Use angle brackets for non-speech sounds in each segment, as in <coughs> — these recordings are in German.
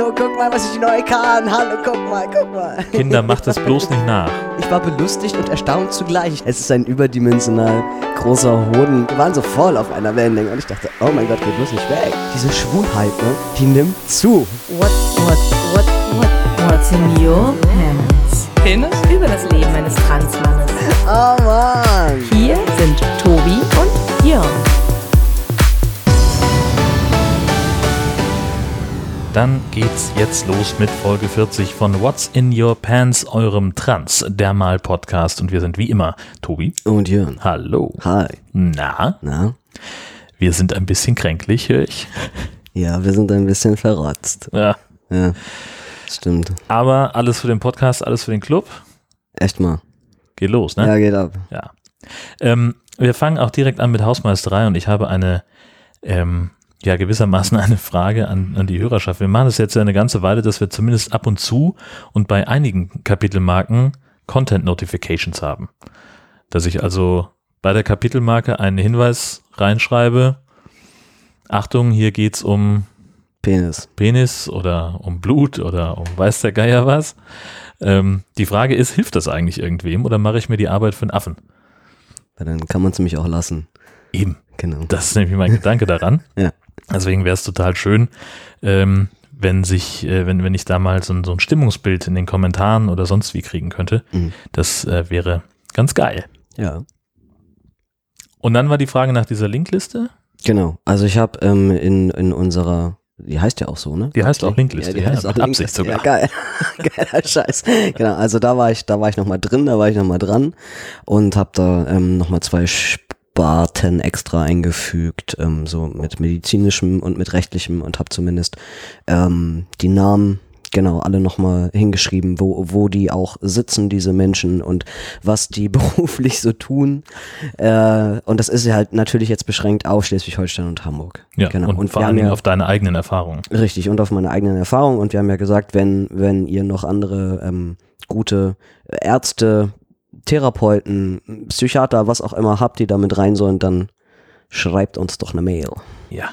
Hallo, guck mal, was ich neu kann. Hallo, guck mal, guck mal. Kinder, macht das bloß nicht nach. Ich war belustigt und erstaunt zugleich. Es ist ein überdimensional großer Hoden. Wir waren so voll auf einer Wellenlänge und ich dachte, oh mein Gott, geht bloß nicht weg. Diese Schwulheit, ne, die nimmt zu. What, what, what, what, what's in your pants? Penis? Über das Leben eines Transmannes. Oh Mann. Hier sind Tobi und Jörn. Dann geht's jetzt los mit Folge 40 von What's in Your Pants, eurem Trans-Dermal-Podcast. Und wir sind wie immer Tobi. Und Jörn. Hallo. Hi. Na, Na? wir sind ein bisschen kränklich, höre ich. Ja, wir sind ein bisschen verrotzt. Ja. Ja, stimmt. Aber alles für den Podcast, alles für den Club. Echt mal. Geht los, ne? Ja, geht ab. Ja. Ähm, wir fangen auch direkt an mit Hausmeisterei und ich habe eine, ähm, ja, gewissermaßen eine Frage an, an die Hörerschaft. Wir machen das jetzt ja eine ganze Weile, dass wir zumindest ab und zu und bei einigen Kapitelmarken Content Notifications haben. Dass ich also bei der Kapitelmarke einen Hinweis reinschreibe. Achtung, hier geht's um Penis. Penis oder um Blut oder um weiß der Geier was. Ähm, die Frage ist, hilft das eigentlich irgendwem oder mache ich mir die Arbeit für einen Affen? Weil dann kann man es nämlich auch lassen. Eben. Genau. Das ist nämlich mein Gedanke daran. <laughs> Ja. Deswegen wäre es total schön, ähm, wenn sich, äh, wenn, wenn ich da mal so, ein- so ein Stimmungsbild in den Kommentaren oder sonst wie kriegen könnte. Mhm. Das äh, wäre ganz geil. Ja. Und dann war die Frage nach dieser Linkliste. Genau. Also ich habe ähm, in, in unserer, die heißt ja auch so, ne? Die heißt auch Linkliste, Ja, die ja, heißt mit auch Absicht Linkliste. sogar. Ja, geil. <laughs> Geiler Scheiß. Genau, also da war ich, da war ich nochmal drin, da war ich nochmal dran und habe da ähm, nochmal zwei Sparten extra eingefügt, ähm, so mit medizinischem und mit rechtlichem und habe zumindest ähm, die Namen genau alle nochmal hingeschrieben, wo, wo die auch sitzen, diese Menschen und was die <laughs> beruflich so tun. Äh, und das ist ja halt natürlich jetzt beschränkt auf Schleswig-Holstein und Hamburg. Ja, genau. und, wir vor Dingen ja- auf deine eigenen Erfahrungen. Richtig, und auf meine eigenen Erfahrungen. Und wir haben ja gesagt, wenn, wenn ihr noch andere ähm, gute Ärzte, Therapeuten, Psychiater, was auch immer habt, die da mit rein sollen, dann schreibt uns doch eine Mail. Ja.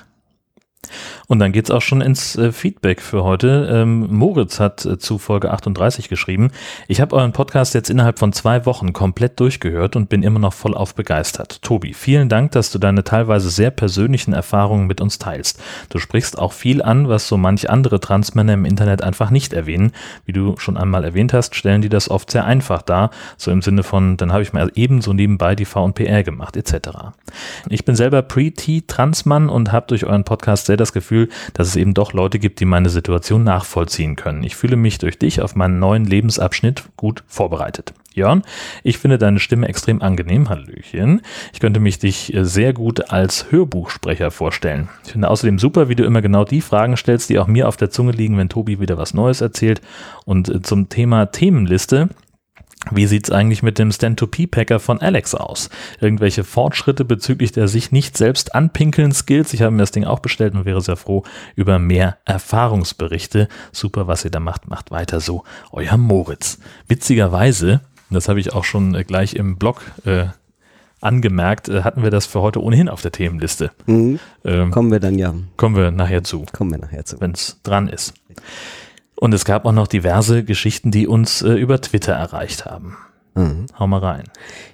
Und dann geht's auch schon ins äh, Feedback für heute. Ähm, Moritz hat äh, zu Folge 38 geschrieben, ich habe euren Podcast jetzt innerhalb von zwei Wochen komplett durchgehört und bin immer noch vollauf begeistert. Tobi, vielen Dank, dass du deine teilweise sehr persönlichen Erfahrungen mit uns teilst. Du sprichst auch viel an, was so manch andere Transmänner im Internet einfach nicht erwähnen. Wie du schon einmal erwähnt hast, stellen die das oft sehr einfach dar, so im Sinne von, dann habe ich mal ebenso nebenbei die V&PR gemacht, etc. Ich bin selber Pre-T-Transmann und habe durch euren Podcast sehr das Gefühl, dass es eben doch Leute gibt, die meine Situation nachvollziehen können. Ich fühle mich durch dich auf meinen neuen Lebensabschnitt gut vorbereitet. Jörn, ich finde deine Stimme extrem angenehm. Hallöchen. Ich könnte mich dich äh, sehr gut als Hörbuchsprecher vorstellen. Ich finde außerdem super, wie du immer genau die Fragen stellst, die auch mir auf der Zunge liegen, wenn Tobi wieder was Neues erzählt. Und äh, zum Thema Themenliste wie sieht's eigentlich mit dem Stand-to-P-Packer von Alex aus? Irgendwelche Fortschritte bezüglich der sich nicht selbst anpinkeln Skills? Ich habe mir das Ding auch bestellt und wäre sehr froh über mehr Erfahrungsberichte. Super, was ihr da macht. Macht weiter so. Euer Moritz. Witzigerweise, das habe ich auch schon äh, gleich im Blog äh, angemerkt, äh, hatten wir das für heute ohnehin auf der Themenliste. Mhm. Ähm, Kommen wir dann ja, kommen wir nachher zu kommen wir nachher zu. wenn es dran ist. Und es gab auch noch diverse Geschichten, die uns äh, über Twitter erreicht haben. Mhm. Hau mal rein.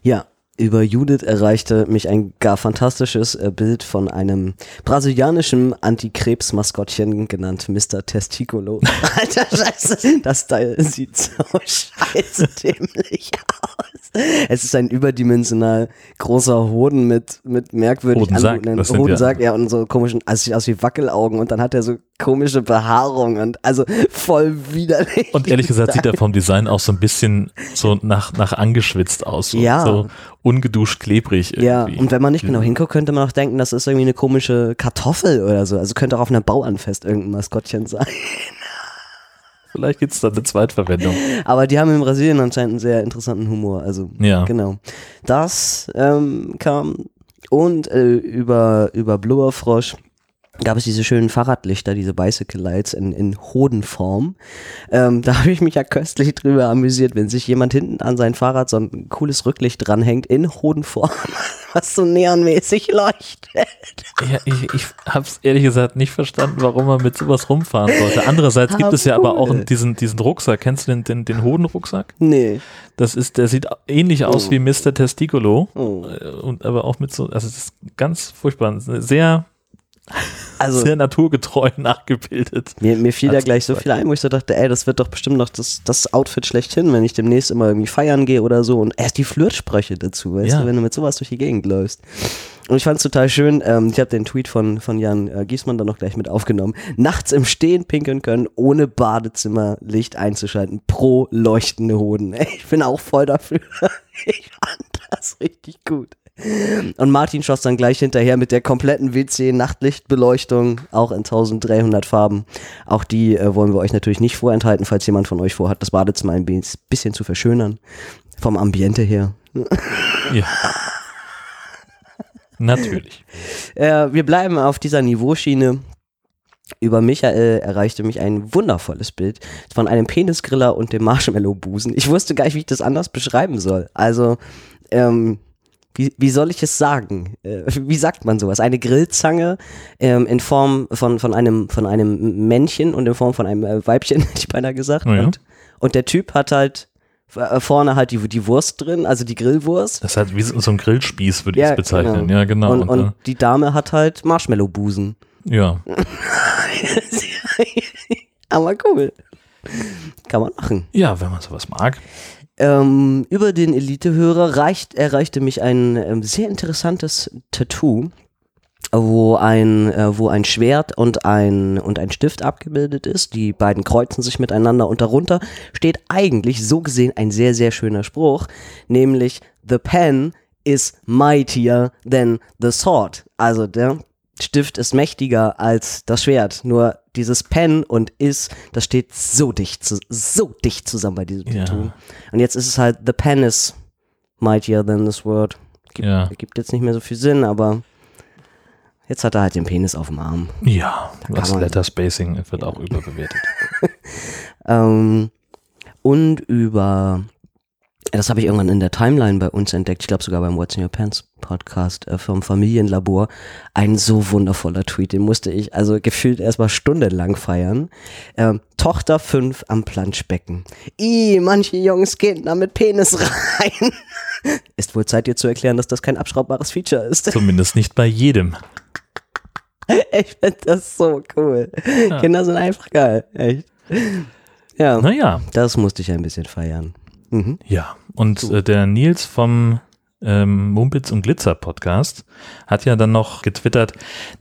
Ja, über Judith erreichte mich ein gar fantastisches äh, Bild von einem brasilianischen Antikrebs-Maskottchen genannt Mr. Testiculo. <laughs> Alter Scheiße, das Teil sieht so scheiße dämlich aus. Es ist ein überdimensional großer Hoden mit, mit merkwürdig Hodensack, anmutenden Hodensack, ja, und so komischen, also es sieht aus wie Wackelaugen und dann hat er so komische Behaarung und also voll widerlich. Und ehrlich gesagt sieht er <laughs> vom Design auch so ein bisschen so nach, nach angeschwitzt aus. So, Ja. so ungeduscht klebrig irgendwie. Ja, und wenn man nicht genau hinguckt, könnte man auch denken, das ist irgendwie eine komische Kartoffel oder so. Also könnte auch auf einem Bauernfest irgendein Maskottchen sein. <laughs> Vielleicht gibt's da eine Zweitverwendung. Aber die haben in Brasilien anscheinend einen sehr interessanten Humor. Also Ja. genau. Das ähm, kam und äh, über, über Blubberfrosch gab es diese schönen Fahrradlichter, diese Bicycle Lights in, in Hodenform. Ähm, da <laughs> habe ich mich ja köstlich drüber amüsiert, wenn sich jemand hinten an sein Fahrrad so ein cooles Rücklicht dranhängt in Hodenform. <laughs> was so neonmäßig leuchtet. Ja, ich, ich habe es ehrlich gesagt nicht verstanden, warum man mit sowas rumfahren sollte. Andererseits gibt es ja aber auch diesen, diesen Rucksack. Kennst du den, den, den Hodenrucksack? Nee. Das ist, der sieht ähnlich aus Oh. wie Mr. Testicolo. Oh. Äh, Und aber auch mit so, also es ist ganz furchtbar. Sehr, Also, sehr naturgetreu <laughs> nachgebildet. mir, mir fiel da gleich so viel ein, wo ich so dachte, ey, das wird doch bestimmt noch das, das Outfit schlechthin, wenn ich demnächst immer irgendwie feiern gehe oder so. Und erst die Flirtsprüche dazu, weißt Ja. du, wenn du mit sowas durch die Gegend läufst. Und ich fand es total schön, ähm, ich habe den Tweet von, von Jan äh, Giesmann dann noch gleich mit aufgenommen. Nachts im Stehen pinkeln können, ohne Badezimmerlicht einzuschalten, pro leuchtende Hoden. Ey, <laughs> Ich bin auch voll dafür. <laughs> Ich fand das richtig gut. Und Martin schoss dann gleich hinterher mit der kompletten WC-Nachtlichtbeleuchtung, auch in 1300 Farben. Auch die äh, wollen wir euch natürlich nicht vorenthalten, falls jemand von euch vorhat, das Badezimmer ein bis- bisschen zu verschönern. Vom Ambiente her. Ja. Natürlich. Äh, wir bleiben auf dieser Niveauschiene. Über Michael erreichte mich ein wundervolles Bild von einem Penisgriller und dem Marshmallow-Busen. Ich wusste gar nicht, wie ich das anders beschreiben soll. Also, ähm, wie, wie soll ich es sagen? Äh, wie sagt man sowas? Eine Grillzange ähm, in Form von, von, einem, von einem Männchen und in Form von einem äh, Weibchen, <laughs> hätte ich beinahe gesagt. Oh ja. und, und der Typ hat halt äh, vorne halt die, die Wurst drin, also die Grillwurst. Das ist halt wie so ein Grillspieß, würde ich Ja, es bezeichnen. genau. Ja, genau. und, Und, und die Dame hat halt Marshmallow-Busen. äh, ja. <laughs> Aber cool. Kann man machen. ja, wenn man sowas mag. Ähm, über den Elite-Hörer reicht, erreichte mich ein ähm, sehr interessantes Tattoo, wo ein, äh, wo ein Schwert und ein, und ein Stift abgebildet ist. Die beiden kreuzen sich miteinander und darunter steht eigentlich so gesehen ein sehr, sehr schöner Spruch, nämlich The pen is mightier than the sword. Also der Stift ist mächtiger als das Schwert. Nur dieses Pen und is, das steht so dicht, so dicht zusammen bei diesem Ja. Tattoo. Und jetzt ist es halt, the pen is mightier than the sword. Gibt, Ja. gibt jetzt nicht mehr so viel Sinn, aber jetzt hat er halt den Penis auf dem Arm. Ja, das man- Letter Spacing wird auch überbewertet. <laughs> Ähm, und über, das habe ich irgendwann in der Timeline bei uns entdeckt, ich glaube sogar beim What's in Your Pants Podcast äh, vom Familienlabor, ein so wundervoller Tweet, den musste ich also gefühlt erstmal stundenlang feiern. Ähm, Tochter 5 am Planschbecken. Ih, manche Jungs gehen da mit Penis <laughs> rein. Ist wohl Zeit dir zu erklären, dass das kein abschraubbares Feature ist. Zumindest nicht bei jedem. <laughs> Ich finde das so cool. Ja. Kinder sind einfach geil, echt. Ja, Naja, das musste ich ein bisschen feiern. Mhm. ja. Und äh, der Nils vom ähm, Mumpitz und Glitzer Podcast hat ja dann noch getwittert,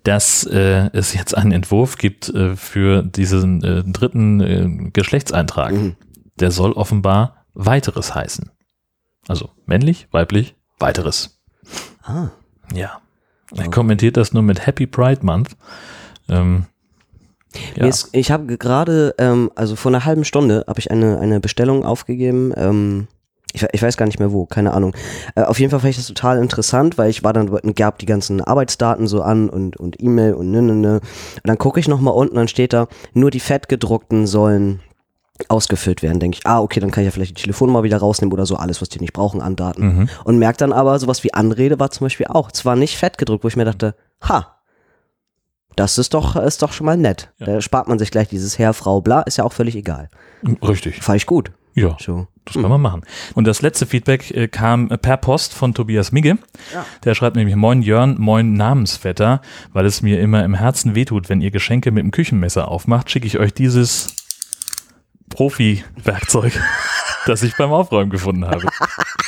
dass äh, es jetzt einen Entwurf gibt äh, für diesen äh, dritten äh, Geschlechtseintrag. Mhm. Der soll offenbar weiteres heißen. Also männlich, weiblich, weiteres. Ah. Ja. Er kommentiert das nur mit Happy Pride Month. Ähm, ja. Ist, ich habe gerade, ähm, also vor einer halben Stunde habe ich eine, eine Bestellung aufgegeben. Ähm, ich, ich weiß gar nicht mehr wo, keine Ahnung. Äh, auf jeden Fall fand ich das total interessant, weil ich war dann, gab die ganzen Arbeitsdaten so an und, und E-Mail und ne, ne, ne. Und dann gucke ich nochmal unten, dann steht da, nur die fettgedruckten sollen ausgefüllt werden. Denke ich, ah, okay, dann kann ich ja vielleicht die Telefonnummer wieder rausnehmen oder so, alles, was die nicht brauchen an Daten. Mhm. Und merke dann aber, sowas wie Anrede war zum Beispiel auch. Zwar nicht fett gedruckt, wo ich mir dachte, ha, das ist doch, ist doch schon mal nett. Ja. Da spart man sich gleich dieses Herr, Frau, bla, ist ja auch völlig egal. Richtig. Fand ich gut. Ja. So. Das kann man machen. Und das letzte Feedback äh, kam äh, per Post von Tobias Migge. Ja. Der schreibt nämlich, moin Jörn, moin Namensvetter, weil es mir immer im Herzen wehtut, wenn ihr Geschenke mit dem Küchenmesser aufmacht, schicke ich euch dieses Profi-Werkzeug, <laughs> das ich beim Aufräumen gefunden habe. <laughs>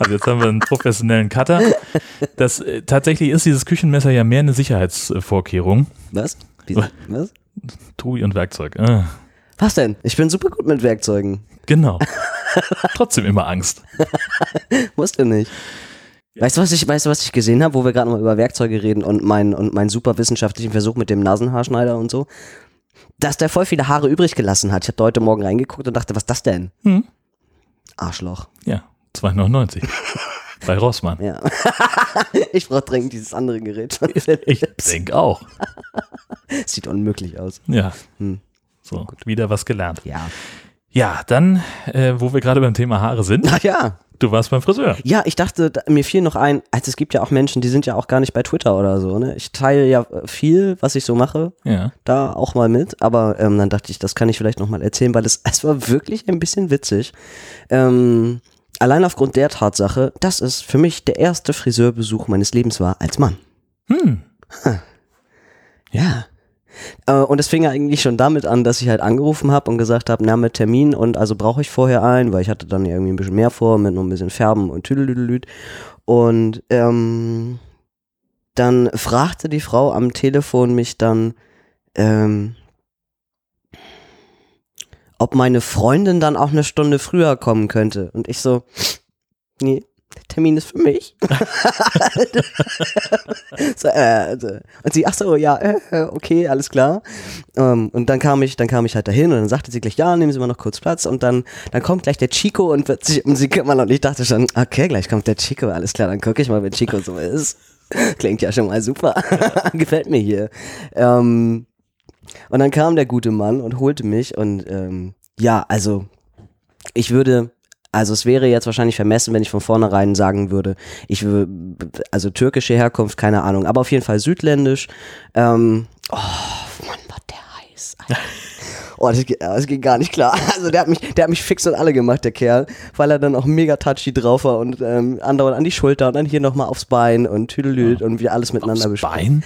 Also jetzt haben wir einen professionellen Cutter. Das, äh, tatsächlich ist dieses Küchenmesser ja mehr eine Sicherheitsvorkehrung. Was? Wie, was? Tui und Werkzeug. Ah, Was denn? Ich bin super gut mit Werkzeugen. genau. Trotzdem immer Angst. <laughs> Musste nicht. Weißt du, was ich, weißt du, was ich gesehen habe, wo wir gerade mal über Werkzeuge reden und meinen und meinen super wissenschaftlichen Versuch mit dem Nasenhaarschneider und so? Dass der voll viele Haare übrig gelassen hat. Ich habe da heute Morgen reingeguckt und dachte, was ist das denn? Hm. Arschloch. Ja, 2,99. <laughs> Bei Rossmann. Ja. <laughs> ich brauche dringend dieses andere Gerät. <laughs> Ich denke auch. Sieht unmöglich aus. Ja. Hm. So, wieder was gelernt. Ja. Ja, dann, äh, wo wir gerade beim Thema Haare sind, Ach ja. Du warst beim Friseur. Ja, ich dachte, da- mir fiel noch ein, also es gibt ja auch Menschen, die sind ja auch gar nicht bei Twitter oder so, ne? Ich teile ja äh, viel, was ich so mache, Ja. da auch mal mit, aber ähm, dann dachte ich, das kann ich vielleicht nochmal erzählen, weil es, es war wirklich ein bisschen witzig. Ähm, allein aufgrund der Tatsache, dass es für mich der erste Friseurbesuch meines Lebens war als Mann. Hm. Ja. Äh, und es fing eigentlich schon damit an, dass ich halt angerufen habe und gesagt habe, na mit Termin und also brauche ich vorher einen, weil ich hatte dann irgendwie ein bisschen mehr vor mit noch ein bisschen Färben und Tüdelüdelüd. Und ähm, dann fragte die Frau am Telefon mich dann, ähm, ob meine Freundin dann auch eine Stunde früher kommen könnte. Und ich so, nee, der Termin ist für mich. <laughs> so, äh, so. und sie, ach so, ja, äh, okay, alles klar. Ähm, und dann kam ich, dann kam ich halt dahin und dann sagte sie gleich, ja, nehmen Sie mal noch kurz Platz und dann, dann kommt gleich der Chico und wird sich um sie kümmern und ich dachte schon, okay, gleich kommt der Chico, alles klar, dann gucke ich mal, wenn Chico so ist. Klingt ja schon mal super. <laughs> Gefällt mir hier. Ähm, und dann kam der gute Mann und holte mich und ähm, ja, also ich würde, also es wäre jetzt wahrscheinlich vermessen, wenn ich von vornherein sagen würde, ich würde, also türkische Herkunft, keine Ahnung, aber auf jeden Fall südländisch. Ähm, oh, Mann, war der heiß. Alter. <laughs> Oh, das, geht- das ging gar nicht klar. Also der hat mich, der hat mich fix und alle gemacht, der Kerl, weil er dann auch mega touchy drauf war und ähm, andauernd an die Schulter und dann hier nochmal aufs Bein und Tüdelüt und wir alles miteinander Aufs besprochen. Bein?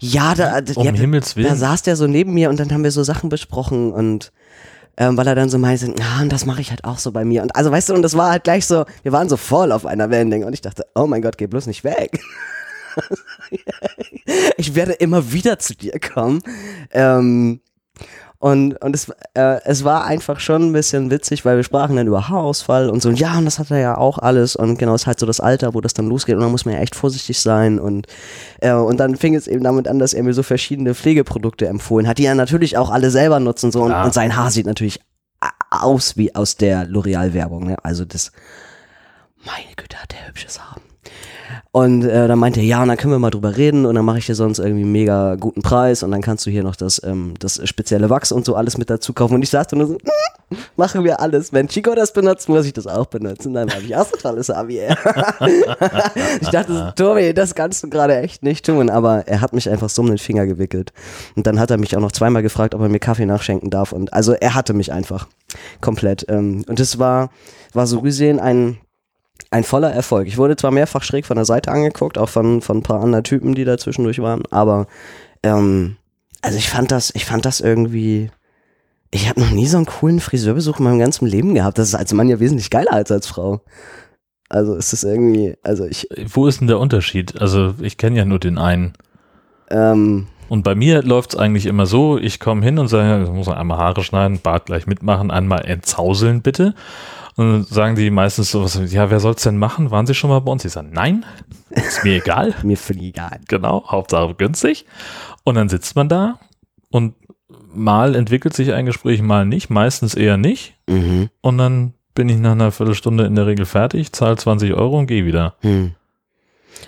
Ja, da, da, Um ja, Himmels Willen. da saß der so neben mir und dann haben wir so Sachen besprochen und ähm, weil er dann so meinte, ah, und das mache ich halt auch so bei mir. Und also weißt du, und das war halt gleich so, wir waren so voll auf einer Wellenlänge und ich dachte, oh mein Gott, geh bloß nicht weg. <laughs> ich werde immer wieder zu dir kommen. Ähm, und, und es, äh, es war einfach schon ein bisschen witzig, weil wir sprachen dann über Haarausfall und so. Und ja, und das hat er ja auch alles. Und genau, es ist halt so das Alter, wo das dann losgeht. Und da muss man ja echt vorsichtig sein. Und, äh, und dann fing es eben damit an, dass er mir so verschiedene Pflegeprodukte empfohlen hat, die er natürlich auch alle selber nutzen. So. Und, Klar. und sein Haar sieht natürlich aus wie aus der L'Oreal-Werbung. Ne? Also das, meine Güte, hat der hübsches Haar. Und äh, dann meinte er, ja, und dann können wir mal drüber reden und dann mache ich dir sonst irgendwie einen mega guten Preis und dann kannst du hier noch das, ähm, das spezielle Wachs und so alles mit dazu kaufen. Und ich sagte nur so, "Mm, <laughs> machen wir alles. Wenn Chico das benutzt, muss ich das auch benutzen. Dann habe ich auch so tolles er. <laughs> ich dachte Tobi, das kannst du gerade echt nicht tun. Aber er hat mich einfach so um den Finger gewickelt. Und dann hat er mich auch noch zweimal gefragt, ob er mir Kaffee nachschenken darf. Und also er hatte mich einfach komplett. Ähm, und es war, war so gesehen ein ein voller Erfolg. Ich wurde zwar mehrfach schräg von der Seite angeguckt, auch von, von ein paar anderen Typen, die da zwischendurch waren, aber ähm, also ich fand das, ich fand das irgendwie. Ich habe noch nie so einen coolen Friseurbesuch in meinem ganzen Leben gehabt. Das ist als Mann ja wesentlich geiler als als Frau. Also ist es irgendwie, also ich, Wo ist denn der Unterschied? Also ich kenne ja nur den einen. ähm, Und bei mir läuft es eigentlich immer so, ich komme hin und sage, ich muss einmal Haare schneiden, Bart gleich mitmachen, einmal entzauseln bitte. Und dann sagen die meistens so, was, ja, wer soll's denn machen? Waren sie schon mal bei uns? Ich sage, nein, ist mir egal. <laughs> mir völlig egal. Genau, Hauptsache günstig. Und dann sitzt man da und mal entwickelt sich ein Gespräch, mal nicht, meistens eher nicht. Mhm. Und dann bin ich nach einer Viertelstunde in der Regel fertig, zahle 20 Euro und gehe wieder. Hm.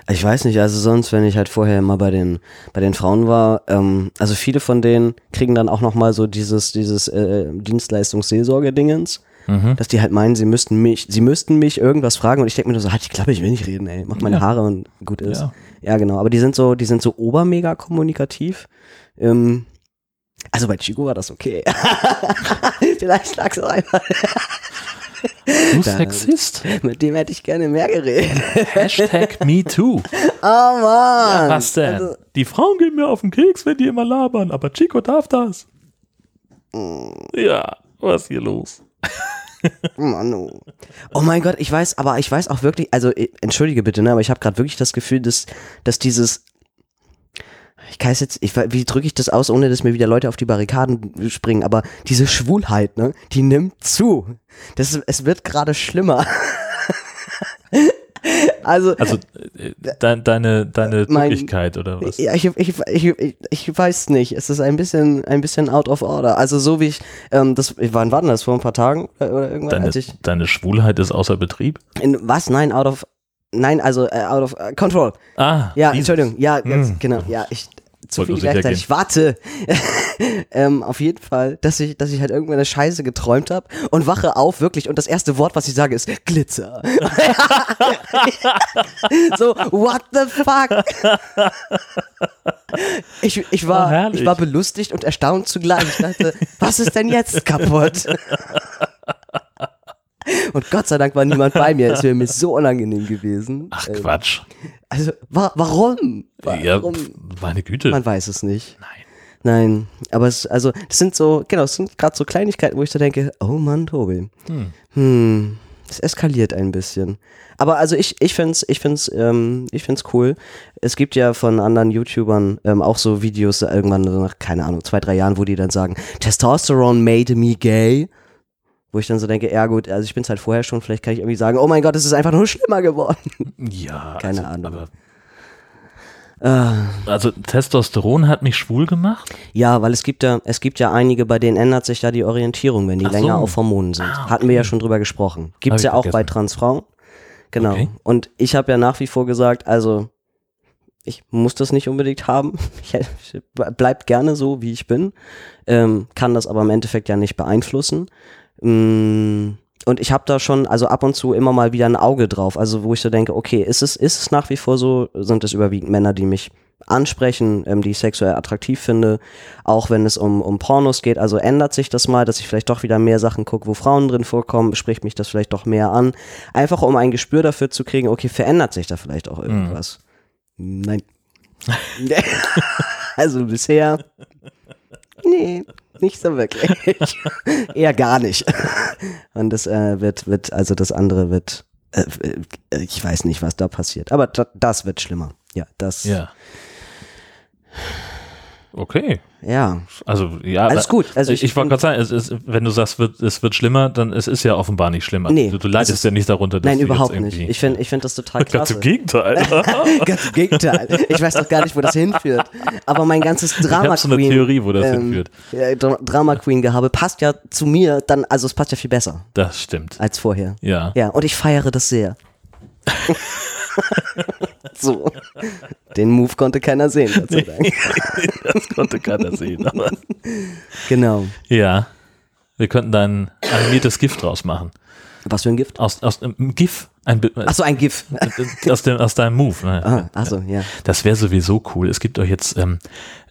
Ich weiß nicht, also sonst, wenn ich halt vorher immer bei den, bei den Frauen war, ähm, also viele von denen kriegen dann auch nochmal so dieses, dieses äh, Dienstleistungs-Seelsorge-Dingens, Mhm. dass die halt meinen, sie müssten mich, sie müssten mich irgendwas fragen und ich denke mir nur so, halt die Klappe, ich will nicht reden, ey, mach meine Ja. Haare und gut ist. Ja. Ja. genau, aber die sind so, die sind so obermega kommunikativ. Ähm, also bei Chico war das okay. <laughs> Vielleicht lag es auch einfach, Du Da- Sexist. mit dem hätte ich gerne mehr geredet. Hashtag MeToo. <laughs> Oh Mann! Was denn? Also, die Frauen gehen mir auf den Keks, wenn die immer labern, aber Chico darf das. Ja, was ist hier los? <laughs> Mann, oh. oh mein Gott, ich weiß, aber ich weiß auch wirklich, also eh, entschuldige bitte, ne, aber ich habe gerade wirklich das Gefühl, dass, dass dieses, ich es jetzt, ich, wie drücke ich das aus, ohne dass mir wieder Leute auf die Barrikaden springen, aber diese Schwulheit, ne, die nimmt zu. Das, es wird gerade schlimmer. <laughs> also, Also äh, de deine, deine Mein- Wirklichkeit oder was? Ja, ich, ich, ich, ich, weiß nicht. Es ist ein bisschen, ein bisschen out of order. Also so wie ich, ähm, das, wann war denn das? Vor ein paar Tagen oder, irgendwann? Deine, ich, deine Schwulheit ist außer Betrieb? in, was? Nein, out of, nein, also äh, out of äh, control. Ah, Ja, dieses. Entschuldigung. Ja, ganz, Hm. genau. Ja, ich, zu viel gleichzeitig. Warte. <laughs> ähm, auf jeden Fall, dass ich, dass ich halt irgendwann eine Scheiße geträumt habe und wache auf, wirklich, und das erste Wort, was ich sage, ist Glitzer. <laughs> so, what the fuck? Ich, ich, Oh, war, herrlich. ich war belustigt und erstaunt zugleich. Ich dachte, was ist denn jetzt kaputt? <laughs> Und Gott sei Dank war niemand bei mir. Es wäre mir so unangenehm gewesen. Ach Ähm, Quatsch. Also, wa warum? Warum? Ja, meine Güte. Man weiß es nicht. Nein. Nein, aber es, also, das sind so, genau, es sind gerade so Kleinigkeiten, wo ich so denke, oh Mann, Tobi. Hm. Hm, es eskaliert ein bisschen. Aber also ich, ich find's, ich find's, ähm, ich find's cool. Es gibt ja von anderen YouTubern ähm, auch so Videos irgendwann nach, keine Ahnung, zwei, drei Jahren, wo die dann sagen, Testosterone made me gay. Wo ich dann so denke, ja gut, also ich bin's halt vorher schon, vielleicht kann ich irgendwie sagen, oh mein Gott, es ist einfach nur schlimmer geworden. Ja, Keine also, Ahnung. Aber, Ah. also Testosteron hat mich schwul gemacht. Ja, weil es gibt ja, es gibt ja einige, bei denen ändert sich ja die Orientierung, wenn die Ach länger so. auf Hormonen sind. Ah, Hatten wir ja schon drüber gesprochen. Gibt's ich ja auch bei vergessen. Transfrauen. Genau. Okay. Und ich habe ja nach wie vor gesagt, also ich muss das nicht unbedingt haben. <laughs> Ich bleibt gerne so, wie ich bin. Ähm, kann das aber im Endeffekt ja nicht beeinflussen. Mm, Und ich habe da schon, also ab und zu immer mal wieder ein Auge drauf. Also wo ich so denke, okay, ist es, ist es nach wie vor so? Sind es überwiegend Männer, die mich ansprechen, ähm, die ich sexuell attraktiv finde, auch wenn es um, um Pornos geht. Also ändert sich das mal, dass ich vielleicht doch wieder mehr Sachen gucke, wo Frauen drin vorkommen, spricht mich das vielleicht doch mehr an. Einfach um ein Gespür dafür zu kriegen, okay, verändert sich da vielleicht auch irgendwas. Nein. <laughs> also bisher, nee, nicht so wirklich. <laughs> Eher gar nicht. Und das äh, wird, wird, also das andere wird, äh, äh, ich weiß nicht, was da passiert. Aber da, das wird schlimmer. Ja, das, Ja. Okay. ja. Also ja, Alles gut. Also ich, ich ich wollte gerade sagen, es ist, wenn du sagst, wird, es wird schlimmer, dann es ist ja offenbar nicht schlimmer. Nee, du, du leidest es ist- ja nicht darunter, dass Nein, überhaupt nicht. Ich finde ich find das total <laughs> Ganz klasse. im Gegenteil. <laughs> Ganz im Gegenteil. Ich weiß doch gar nicht, wo das hinführt. Aber mein ganzes Drama ich habe so eine Queen. Theorie, wo das ähm, hinführt. ja, Dra- Drama Queen Gehabe passt ja zu mir dann, also es passt ja viel besser Das stimmt. als vorher. Ja. Ja, und ich feiere das sehr. <laughs> so. Den Move konnte keiner sehen, Gott sei Dank. <laughs> das konnte keiner sehen. Aber Genau. ja. Wir könnten da ein animiertes GIF draus machen. Was für ein Gift? Aus, aus einem GIF. Ein, Achso, ein GIF. <laughs> aus, dem, aus deinem Move. Ne? Ah, achso, ja. Das wäre sowieso cool. Es gibt doch jetzt, ähm,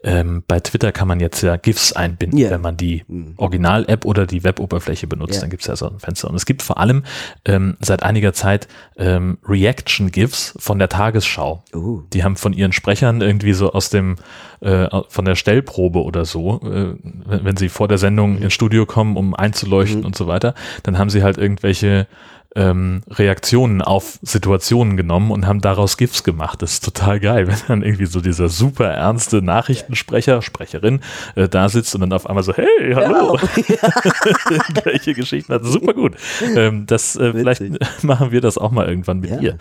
ähm, bei Twitter kann man jetzt ja GIFs einbinden, Ja. wenn man die Original-App oder die Web-Oberfläche benutzt. Ja. Dann gibt es ja so ein Fenster. Und es gibt vor allem ähm, seit einiger Zeit ähm, Reaction-GIFs von der Tagesschau. Uh. Die haben von ihren Sprechern irgendwie so aus dem, äh, von der Stellprobe oder so, äh, wenn, wenn sie vor der Sendung ins Studio kommen, um einzuleuchten und so weiter, dann haben sie halt irgendwelche ähm, Reaktionen auf Situationen genommen und haben daraus GIFs gemacht. Das ist total geil, <laughs> wenn dann irgendwie so dieser super ernste Nachrichtensprecher, Sprecherin äh, da sitzt und dann auf einmal so, hey, hallo, <laughs> <laughs> welche Geschichten hat. Super gut. Ähm, das, äh, vielleicht machen wir das auch mal irgendwann mit Ja. ihr.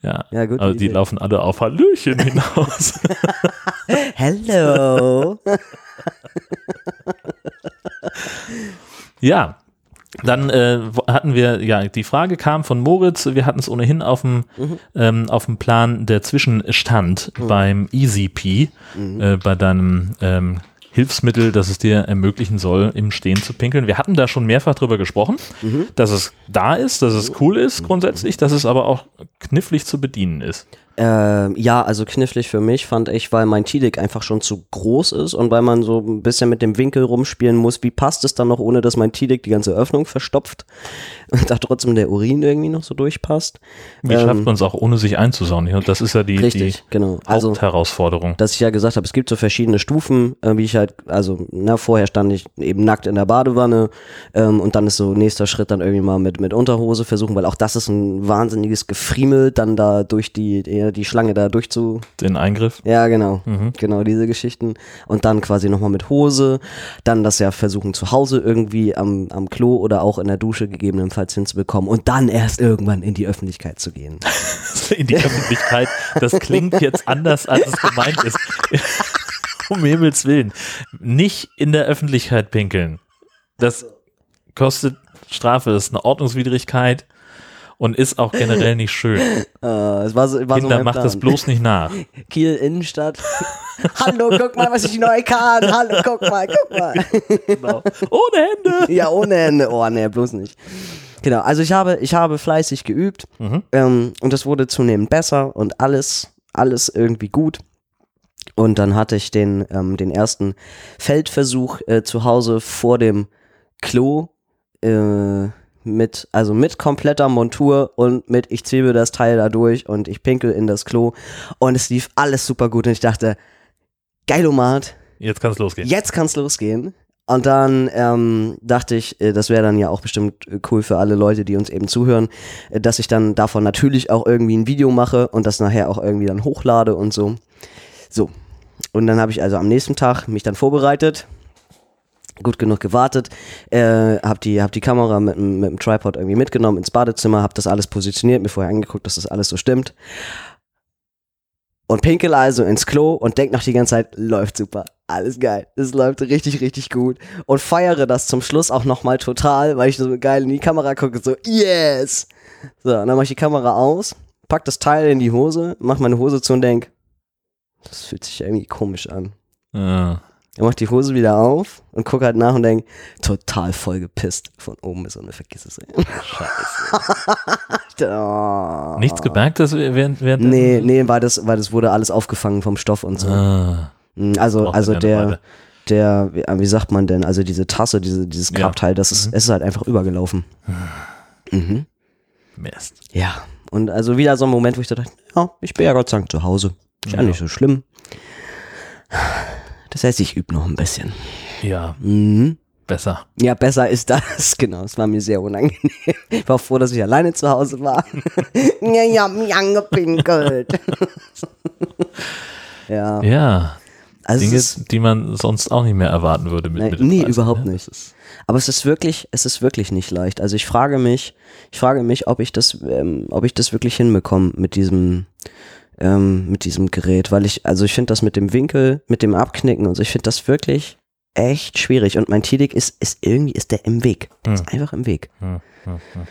Ja, Ja, gute also die Idee. laufen alle auf Hallöchen hinaus. Hello. ja, dann äh, hatten wir, ja, die Frage kam von Moritz, wir hatten es ohnehin auf dem, ähm, auf dem Plan der Zwischenstand beim EasyP, äh, bei deinem ähm, Hilfsmittel, das es dir ermöglichen soll, im Stehen zu pinkeln. Wir hatten da schon mehrfach drüber gesprochen, dass es da ist, dass es cool ist grundsätzlich, dass es aber auch knifflig zu bedienen ist. Ähm, ja, also knifflig für mich fand ich, weil mein T-Deck einfach schon zu groß ist und weil man so ein bisschen mit dem Winkel rumspielen muss. Wie passt es dann noch, ohne dass mein T-Deck die ganze Öffnung verstopft und da trotzdem der Urin irgendwie noch so durchpasst? Wie Ähm, schafft man es auch, ohne sich einzusauen? Ja, das ist ja die, Richtig, genau. die Also Hauptherausforderung. dass ich ja gesagt habe, es gibt so verschiedene Stufen, äh, wie ich halt, also na, vorher stand ich eben nackt in der Badewanne ähm, und dann ist so nächster Schritt dann irgendwie mal mit, mit Unterhose versuchen, weil auch das ist ein wahnsinniges Gefriemel, dann da durch die, die, die Schlange da durchzu, Den Eingriff. ja, genau. Mhm. Genau, diese Geschichten. Und dann quasi nochmal mit Hose. Dann das ja versuchen zu Hause irgendwie am, am Klo oder auch in der Dusche gegebenenfalls hinzubekommen. Und dann erst irgendwann in die Öffentlichkeit zu gehen. <laughs> in die Öffentlichkeit. Das klingt jetzt anders, als es gemeint ist. <laughs> um Himmels Willen. Nicht in der Öffentlichkeit pinkeln. Das kostet Strafe, das ist eine Ordnungswidrigkeit. Und ist auch generell nicht schön. Äh, <laughs> es war so, war so Kinder, mein macht das bloß nicht nach. <laughs> Kiel Innenstadt. <laughs> Hallo, guck mal, was ich neu kann. Hallo, guck mal, guck mal. Genau. Ohne Hände. Ja, ohne Ende. Oh, nee, bloß nicht. Genau, also ich habe, ich habe fleißig geübt ähm, und es wurde zunehmend besser und alles, alles irgendwie gut. Und dann hatte ich den, ähm, den ersten Feldversuch äh, zu Hause vor dem Klo äh, mit, also mit kompletter Montur und mit ich zwiebel das Teil da durch und ich pinkel in das Klo und es lief alles super gut und ich dachte, geilomat, Jetzt kann es losgehen. jetzt kann's losgehen. Und dann ähm, dachte ich, äh, das wäre dann ja auch bestimmt äh, cool für alle Leute, die uns eben zuhören, äh, dass ich dann davon natürlich auch irgendwie ein Video mache und das nachher auch irgendwie dann hochlade und so. So. Und dann habe ich also am nächsten Tag mich dann vorbereitet, gut genug gewartet, äh, habe die, hab die Kamera mit, dem- mit dem Tripod irgendwie mitgenommen ins Badezimmer, habe das alles positioniert, mir vorher angeguckt, dass das alles so stimmt. Und pinkel also ins Klo und denk noch die ganze Zeit, läuft super, alles geil, es läuft richtig, richtig gut. Und feiere das zum Schluss auch nochmal total, weil ich so geil in die Kamera gucke, so, yes! So, und dann mach ich die Kamera aus, pack das Teil in die Hose, mach meine Hose zu und denk, das fühlt sich irgendwie komisch an. Ah. Er macht die Hose wieder auf und guckt halt nach und denkt, total voll gepisst. Von oben bis unten, vergiss es. Ey. Scheiße. <laughs> oh. Nichts gemerkt, dass wir während, während Nee, nee, weil das, weil das wurde alles aufgefangen vom Stoff und so. Ah, Mm, Also, also ja der, der, wie, wie sagt man denn, also diese Tasse, diese, dieses Ja. Klappteil, das ist, es ist halt einfach übergelaufen. Mhm. Mist. Ja. Und also wieder so ein Moment, wo ich so dachte, ja, ich bin ja Gott sei Dank zu Hause. Ist ja Ja. nicht so schlimm. Das heißt, ich übe noch ein bisschen. Ja, Mhm. besser. Ja, besser ist das, <laughs> genau. Es war mir sehr unangenehm. Ich war froh, dass ich alleine zu Hause war. <laughs> ja, ich hab mich angepinkelt. <laughs> ja. Ja, Also Dinge, ist, die man sonst auch nicht mehr erwarten würde mit, Nee, mit dem nee, Preis, überhaupt ne? nicht. Aber es ist wirklich, es ist wirklich nicht leicht. Also ich frage mich, ich frage mich, ob ich das, ähm, ob ich das wirklich hinbekomme mit diesem, ähm, mit diesem Gerät, weil ich, also ich finde das mit dem Winkel, mit dem Abknicken und so, ich finde das wirklich echt schwierig. Und mein Tidik ist, ist irgendwie, ist der im Weg. Der ist einfach im Weg. hm, hm, hm.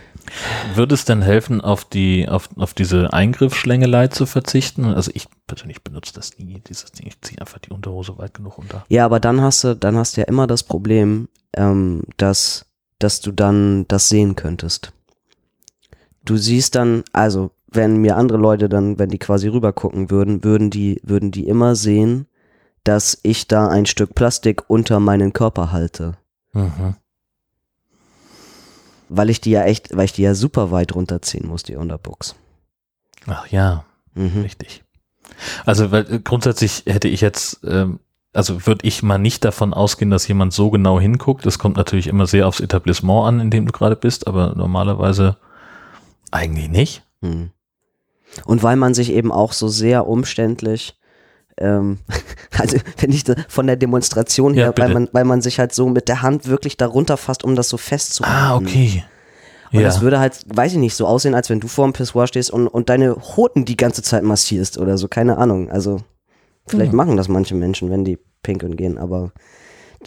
Würde es denn helfen, auf die, auf, auf diese Eingriffsschlängelei zu verzichten? Also ich persönlich benutze das nie, dieses Ding. Ich ziehe einfach die Unterhose weit genug runter. Ja, aber dann hast du, dann hast du ja immer das Problem, ähm, dass, dass du dann das sehen könntest. Du siehst dann, also, wenn mir andere Leute dann, wenn die quasi rüber gucken würden, würden die, würden die immer sehen, dass ich da ein Stück Plastik unter meinen Körper halte. Mhm. Weil ich die ja echt, weil ich die ja super weit runterziehen muss, die Underbooks. Ach ja, Mhm. richtig. Also weil äh, grundsätzlich hätte ich jetzt, ähm, also würde ich mal nicht davon ausgehen, dass jemand so genau hinguckt. Das kommt natürlich immer sehr aufs Etablissement an, in dem du gerade bist, aber normalerweise eigentlich nicht. Mhm. Und weil man sich eben auch so sehr umständlich, ähm, <laughs> also wenn ich da von der Demonstration Ja, her, weil bitte. man, weil man sich halt so mit der Hand wirklich darunter fasst, um das so festzuhalten. Ah, okay. Und ja. das würde halt, weiß ich nicht, so aussehen, als wenn du vor dem Pissoir stehst und, und deine Hoden die ganze Zeit massierst oder so, keine Ahnung. Also vielleicht Hm. machen das manche Menschen, wenn die pinkeln gehen, aber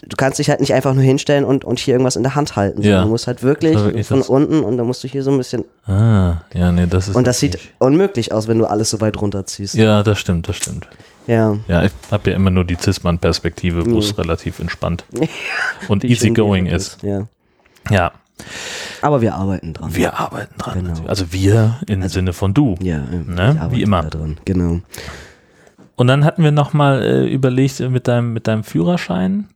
du kannst dich halt nicht einfach nur hinstellen und, und hier irgendwas in der Hand halten. Ja. Du musst halt wirklich, war wirklich von unten und dann musst du hier so ein bisschen. ah, ja, nee, das ist. Und das sieht natürlich- unmöglich aus, wenn du alles so weit runterziehst. Ja, das stimmt, das stimmt. Ja. Ja, ich habe ja immer nur die Cis-Mann-Perspektive, wo es Mhm. relativ entspannt <laughs> und easy going ist. Ja. Ja, Aber wir arbeiten dran. wir arbeiten dran. Genau. Also wir im Sinne von du. ja, Ne? Wie immer. Dran. Genau. Und dann hatten wir nochmal äh, überlegt äh, mit deinem, mit deinem Führerschein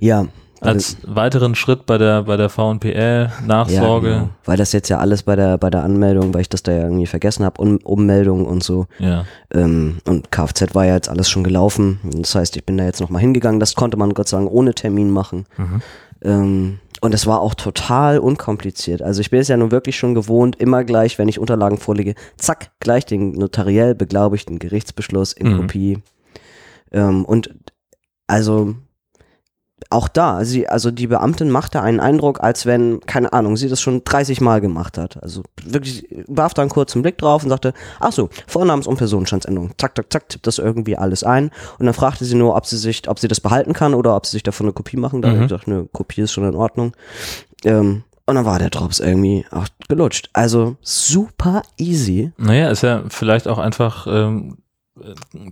Ja. als weiteren Schritt bei der, bei der VNPL, Nachsorge. Ja, genau. Weil das jetzt ja alles bei der, bei der Anmeldung, weil ich das da ja irgendwie vergessen habe, um, Ummeldung und so. Ja. Ähm, und Kfz war ja jetzt alles schon gelaufen. Das heißt, ich bin da jetzt nochmal hingegangen. Das konnte man Gott sei Dank ohne Termin machen. Mhm. Ähm, und es war auch total unkompliziert. Also ich bin es ja nun wirklich schon gewohnt, immer gleich, wenn ich Unterlagen vorlege, zack, gleich den notariell beglaubigten Gerichtsbeschluss in Mhm. Kopie. Ähm, und also auch da, sie, also die Beamtin machte einen Eindruck, als wenn, keine Ahnung, sie das schon 30 Mal gemacht hat. Also wirklich warf da einen kurzen Blick drauf und sagte, ach so, Vornamens- und Personenstandsänderung. Zack, zack, zack, tippt das irgendwie alles ein. Und dann fragte sie nur, ob sie sich, ob sie das behalten kann oder ob sie sich davon eine Kopie machen darf. Mhm. Ich dachte, eine Kopie ist schon in Ordnung. Ähm, Und dann war der Drops irgendwie auch gelutscht. Also super easy. Naja, ist ja vielleicht auch einfach ähm,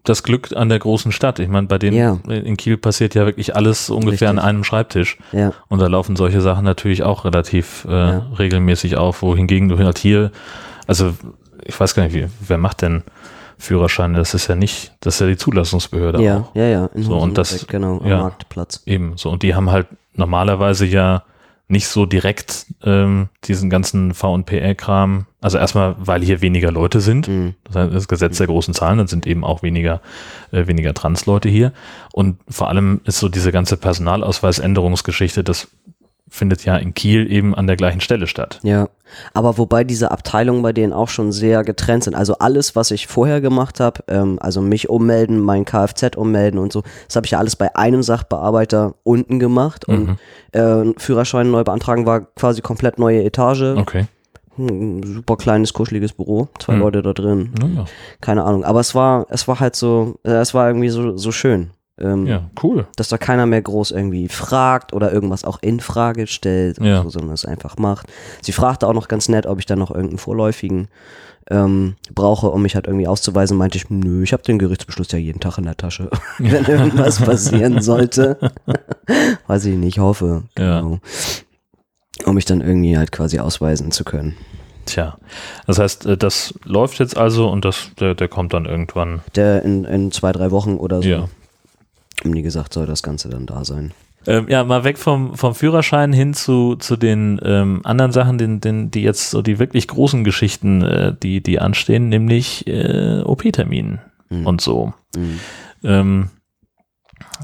das Glück an der großen Stadt. Ich meine, bei denen Ja. in Kiel passiert ja wirklich alles ungefähr an Richtig. einem Schreibtisch. Ja, Und da laufen solche Sachen natürlich auch relativ äh, Ja. regelmäßig auf, wohingegen du halt hier, also ich weiß gar nicht, wie, wer macht denn Führerscheine? Das ist ja nicht, das ist ja die Zulassungsbehörde ja, auch. ja, ja. In So, und das- genau, am. Marktplatz. Eben, so. Und die haben halt normalerweise ja nicht so direkt ähm, diesen ganzen V&PR-Kram. Also erstmal, weil hier weniger Leute sind. Mhm. Das heißt, das Gesetz der großen Zahlen, dann sind eben auch weniger, äh, weniger Trans-Leute hier. Und vor allem ist so diese ganze Personalausweisänderungsgeschichte, das findet ja in Kiel eben an der gleichen Stelle statt. Ja, aber wobei diese Abteilungen bei denen auch schon sehr getrennt sind. Also alles, was ich vorher gemacht habe, ähm, also mich ummelden, mein Kfz ummelden und so, das habe ich ja alles bei einem Sachbearbeiter unten gemacht und Mhm. äh, Führerschein neu beantragen war quasi komplett neue Etage. Okay. Hm, super kleines, kuscheliges Büro, zwei Mhm. Leute da drin. Naja. Keine Ahnung, aber es war, es war halt so, äh, es war irgendwie so, so schön. Ähm, Ja, cool. dass da keiner mehr groß irgendwie fragt oder irgendwas auch in Frage stellt, Ja. so, sondern es einfach macht. Sie fragte auch noch ganz nett, ob ich da noch irgendeinen vorläufigen ähm, brauche, um mich halt irgendwie auszuweisen. Meinte ich, nö, ich habe den Gerichtsbeschluss ja jeden Tag in der Tasche, <laughs> wenn <laughs> irgendwas passieren sollte. <laughs> Weiß ich nicht, hoffe. Ja. Genau. Um mich dann irgendwie halt quasi ausweisen zu können. Tja. Das heißt, äh, das läuft jetzt also und das, der, der kommt dann irgendwann. Der in, in zwei, drei Wochen oder so, Ja. Haben die gesagt, soll das Ganze dann da sein. Ähm, ja, mal weg vom, vom Führerschein hin zu, zu den ähm, anderen Sachen, den, den, die jetzt so die wirklich großen Geschichten, äh, die, die anstehen, nämlich äh, OP-Terminen Mhm. und so. Mhm. Ähm,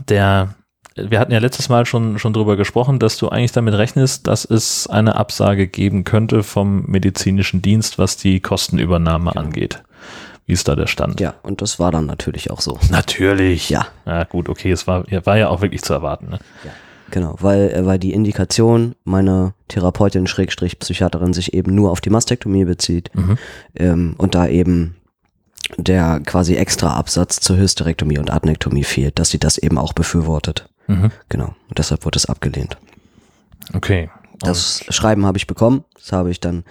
der, wir hatten ja letztes Mal schon, schon drüber gesprochen, dass du eigentlich damit rechnest, dass es eine Absage geben könnte vom medizinischen Dienst, was die Kostenübernahme angeht. Wie ist da der Stand? Ja, und das war dann natürlich auch so. Natürlich. Ja. Ja, gut, okay, es war, ja, war ja auch wirklich zu erwarten. Ne? Genau, weil, äh, weil die Indikation meiner Therapeutin Schrägstrich Psychiaterin sich eben nur auf die Mastektomie bezieht Mhm. ähm, und da eben der quasi extra Absatz zur Hysterektomie und Adnektomie fehlt, dass sie das eben auch befürwortet. Mhm. Genau, und deshalb wurde es abgelehnt. Okay. Das Schreiben habe ich bekommen, das habe ich dann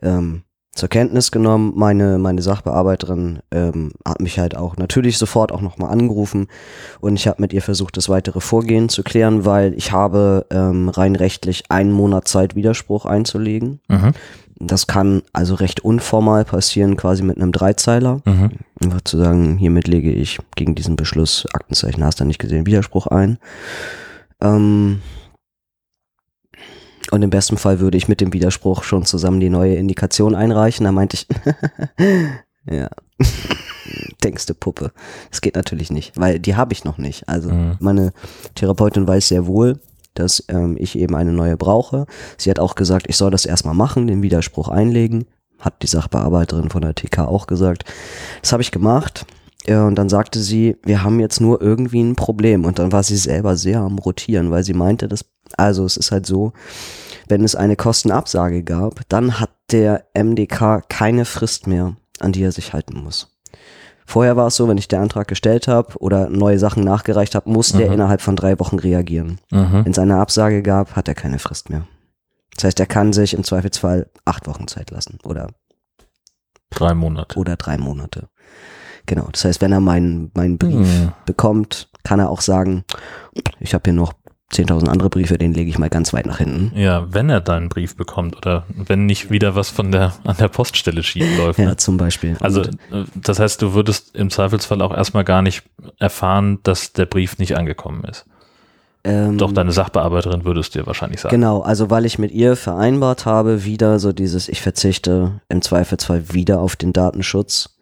ähm, zur Kenntnis genommen. Meine, meine Sachbearbeiterin ähm, hat mich halt auch natürlich sofort auch nochmal angerufen und ich habe mit ihr versucht, das weitere Vorgehen zu klären, weil ich habe ähm, rein rechtlich einen Monat Zeit, Widerspruch einzulegen. Mhm. Das kann also recht unformal passieren, quasi mit einem Dreizeiler. Mhm. Einfach zu sagen, hiermit lege ich gegen diesen Beschluss, Aktenzeichen hast du nicht gesehen, Widerspruch ein. Ähm, und im besten Fall würde ich mit dem Widerspruch schon zusammen die neue Indikation einreichen. Da meinte ich, <laughs> ja, <laughs> denkste Puppe. Das geht natürlich nicht, weil die habe ich noch nicht. Also Mhm. meine Therapeutin weiß sehr wohl, dass ähm, ich eben eine neue brauche. Sie hat auch gesagt, ich soll das erstmal machen, den Widerspruch einlegen. Hat die Sachbearbeiterin von der TK auch gesagt. Das habe ich gemacht. Ja, und dann sagte sie, wir haben jetzt nur irgendwie ein Problem. Und dann war sie selber sehr am Rotieren, weil sie meinte, dass, also es ist halt so, wenn es eine Kostenabsage gab, dann hat der MDK keine Frist mehr, an die er sich halten muss. Vorher war es so, wenn ich den Antrag gestellt habe oder neue Sachen nachgereicht habe, musste er Mhm. innerhalb von drei Wochen reagieren. Mhm. Wenn es eine Absage gab, hat er keine Frist mehr. Das heißt, er kann sich im Zweifelsfall acht Wochen Zeit lassen oder, Drei Monate. oder drei Monate. Genau. Das heißt, wenn er meinen, meinen Brief Mhm. bekommt, kann er auch sagen, ich habe hier noch 10.000 andere Briefe, den lege ich mal ganz weit nach hinten. Ja, wenn er deinen Brief bekommt oder wenn nicht wieder was von der an der Poststelle schief läuft. Ja, Ne? zum Beispiel. Also äh, das heißt, du würdest im Zweifelsfall auch erstmal gar nicht erfahren, dass der Brief nicht angekommen ist. ähm, Doch deine Sachbearbeiterin würdest dir wahrscheinlich sagen. Genau, also weil ich mit ihr vereinbart habe, wieder so dieses, ich verzichte im Zweifelsfall wieder auf den Datenschutz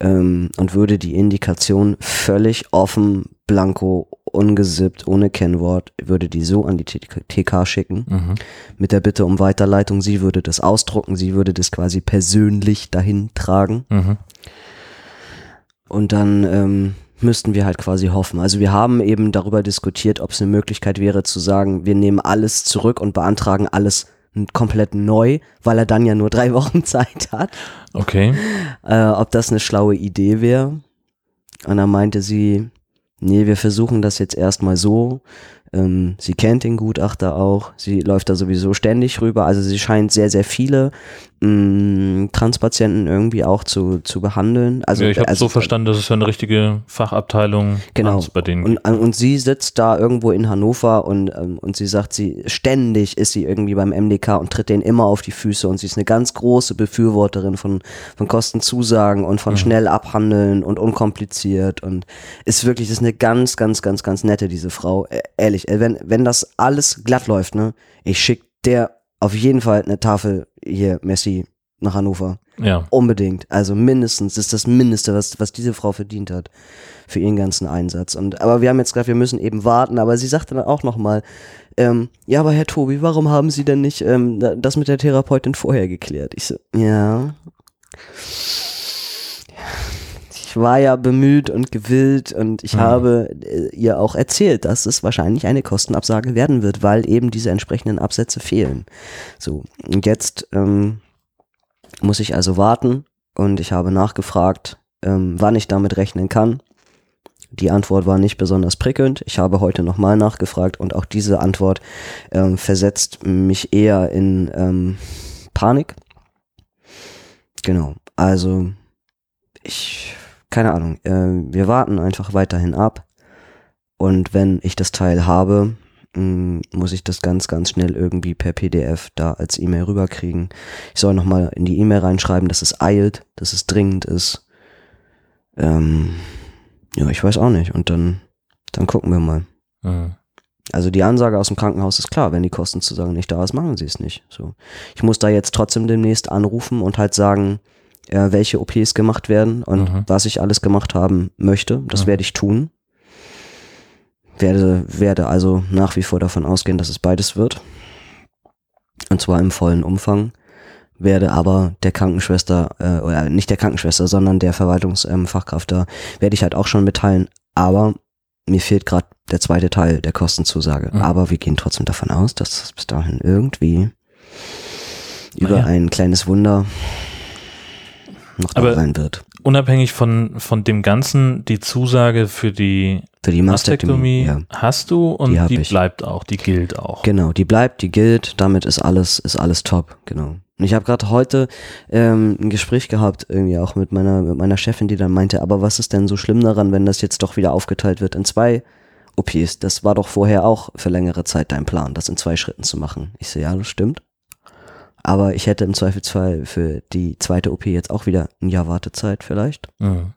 ähm, und würde die Indikation völlig offen, blanko, ungesippt, ohne Kennwort, würde die so an die TK schicken, Mhm. mit der Bitte um Weiterleitung. Sie würde das ausdrucken, sie würde das quasi persönlich dahin tragen. Mhm. Und dann ähm, müssten wir halt quasi hoffen. Also wir haben eben darüber diskutiert, ob es eine Möglichkeit wäre zu sagen, wir nehmen alles zurück und beantragen alles komplett neu, weil er dann ja nur drei <laughs> Wochen Zeit hat. Okay. Äh, ob das eine schlaue Idee wäre. Und dann meinte sie, nee, wir versuchen das jetzt erstmal so. Ähm, sie kennt den Gutachter auch. Sie läuft da sowieso ständig rüber. Also sie scheint sehr, sehr viele mh, Transpatienten irgendwie auch zu, zu behandeln. Also, ja, ich habe also, so verstanden, dass es ja eine richtige Fachabteilung Genau. bei denen Und, gibt. und sie sitzt da irgendwo in Hannover und, ähm, und sie sagt, sie ständig ist sie irgendwie beim MDK und tritt denen immer auf die Füße und sie ist eine ganz große Befürworterin von, von Kostenzusagen und von schnell abhandeln und unkompliziert und ist wirklich, ist eine ganz, ganz, ganz, ganz nette, diese Frau. Äh, ehrlich, äh, wenn, wenn das alles glatt läuft, ne, ich schick der auf jeden Fall eine Tafel hier, Messi, nach Hannover. Ja. Unbedingt. Also mindestens das ist das Mindeste, was, was diese Frau verdient hat für ihren ganzen Einsatz. Und aber wir haben jetzt gesagt, wir müssen eben warten. Aber sie sagte dann auch nochmal, ähm, ja, aber Herr Tobi, warum haben Sie denn nicht ähm, da- das mit der Therapeutin vorher geklärt? Ich so, ja. Ich war ja bemüht und gewillt und ich Mhm. habe äh, ihr auch erzählt, dass es wahrscheinlich eine Kostenabsage werden wird, weil eben diese entsprechenden Absätze fehlen. So, und jetzt ähm, muss ich also warten und ich habe nachgefragt, ähm, wann ich damit rechnen kann. Die Antwort war nicht besonders prickelnd. Ich habe heute nochmal nachgefragt und auch diese Antwort ähm, versetzt mich eher in ähm, Panik. Genau, also ich, keine Ahnung, äh, wir warten einfach weiterhin ab und wenn ich das Teil habe, mh, muss ich das ganz, ganz schnell irgendwie per PDF da als E-Mail rüberkriegen. Ich soll nochmal in die E-Mail reinschreiben, dass es eilt, dass es dringend ist. Ähm, ja, ich weiß auch nicht. Und dann, dann gucken wir mal. Mhm. Also die Ansage aus dem Krankenhaus ist klar, wenn die Kostenzusage nicht da ist, machen sie es nicht. So. Ich muss da jetzt trotzdem demnächst anrufen und halt sagen, äh, welche OPs gemacht werden und Mhm. was ich alles gemacht haben möchte. Das Mhm. werde ich tun. Werde, werde also nach wie vor davon ausgehen, dass es beides wird. Und zwar im vollen Umfang. Werde aber der Krankenschwester, äh, oder nicht der Krankenschwester, sondern der Verwaltungsfachkraft ähm, da, werde ich halt auch schon mitteilen. Aber mir fehlt gerade der zweite Teil der Kostenzusage. Mhm. Aber wir gehen trotzdem davon aus, dass es bis dahin irgendwie über Naja. ein kleines Wunder noch da Aber- sein wird. Unabhängig von, von dem Ganzen, die Zusage für die Für die Mastektomie. Ja. hast du und Die die, bleibt auch, die gilt auch. Genau, die bleibt, die gilt, damit ist alles, ist alles top, genau. Und ich habe gerade heute ähm, ein Gespräch gehabt, irgendwie auch mit meiner, mit meiner Chefin, die dann meinte, aber was ist denn so schlimm daran, wenn das jetzt doch wieder aufgeteilt wird in zwei OPs? Das war doch vorher auch für längere Zeit dein Plan, das in zwei Schritten zu machen. Ich so, ja, das stimmt. Aber ich hätte im Zweifelsfall für die zweite OP jetzt auch wieder ein Jahr Wartezeit vielleicht. Mhm.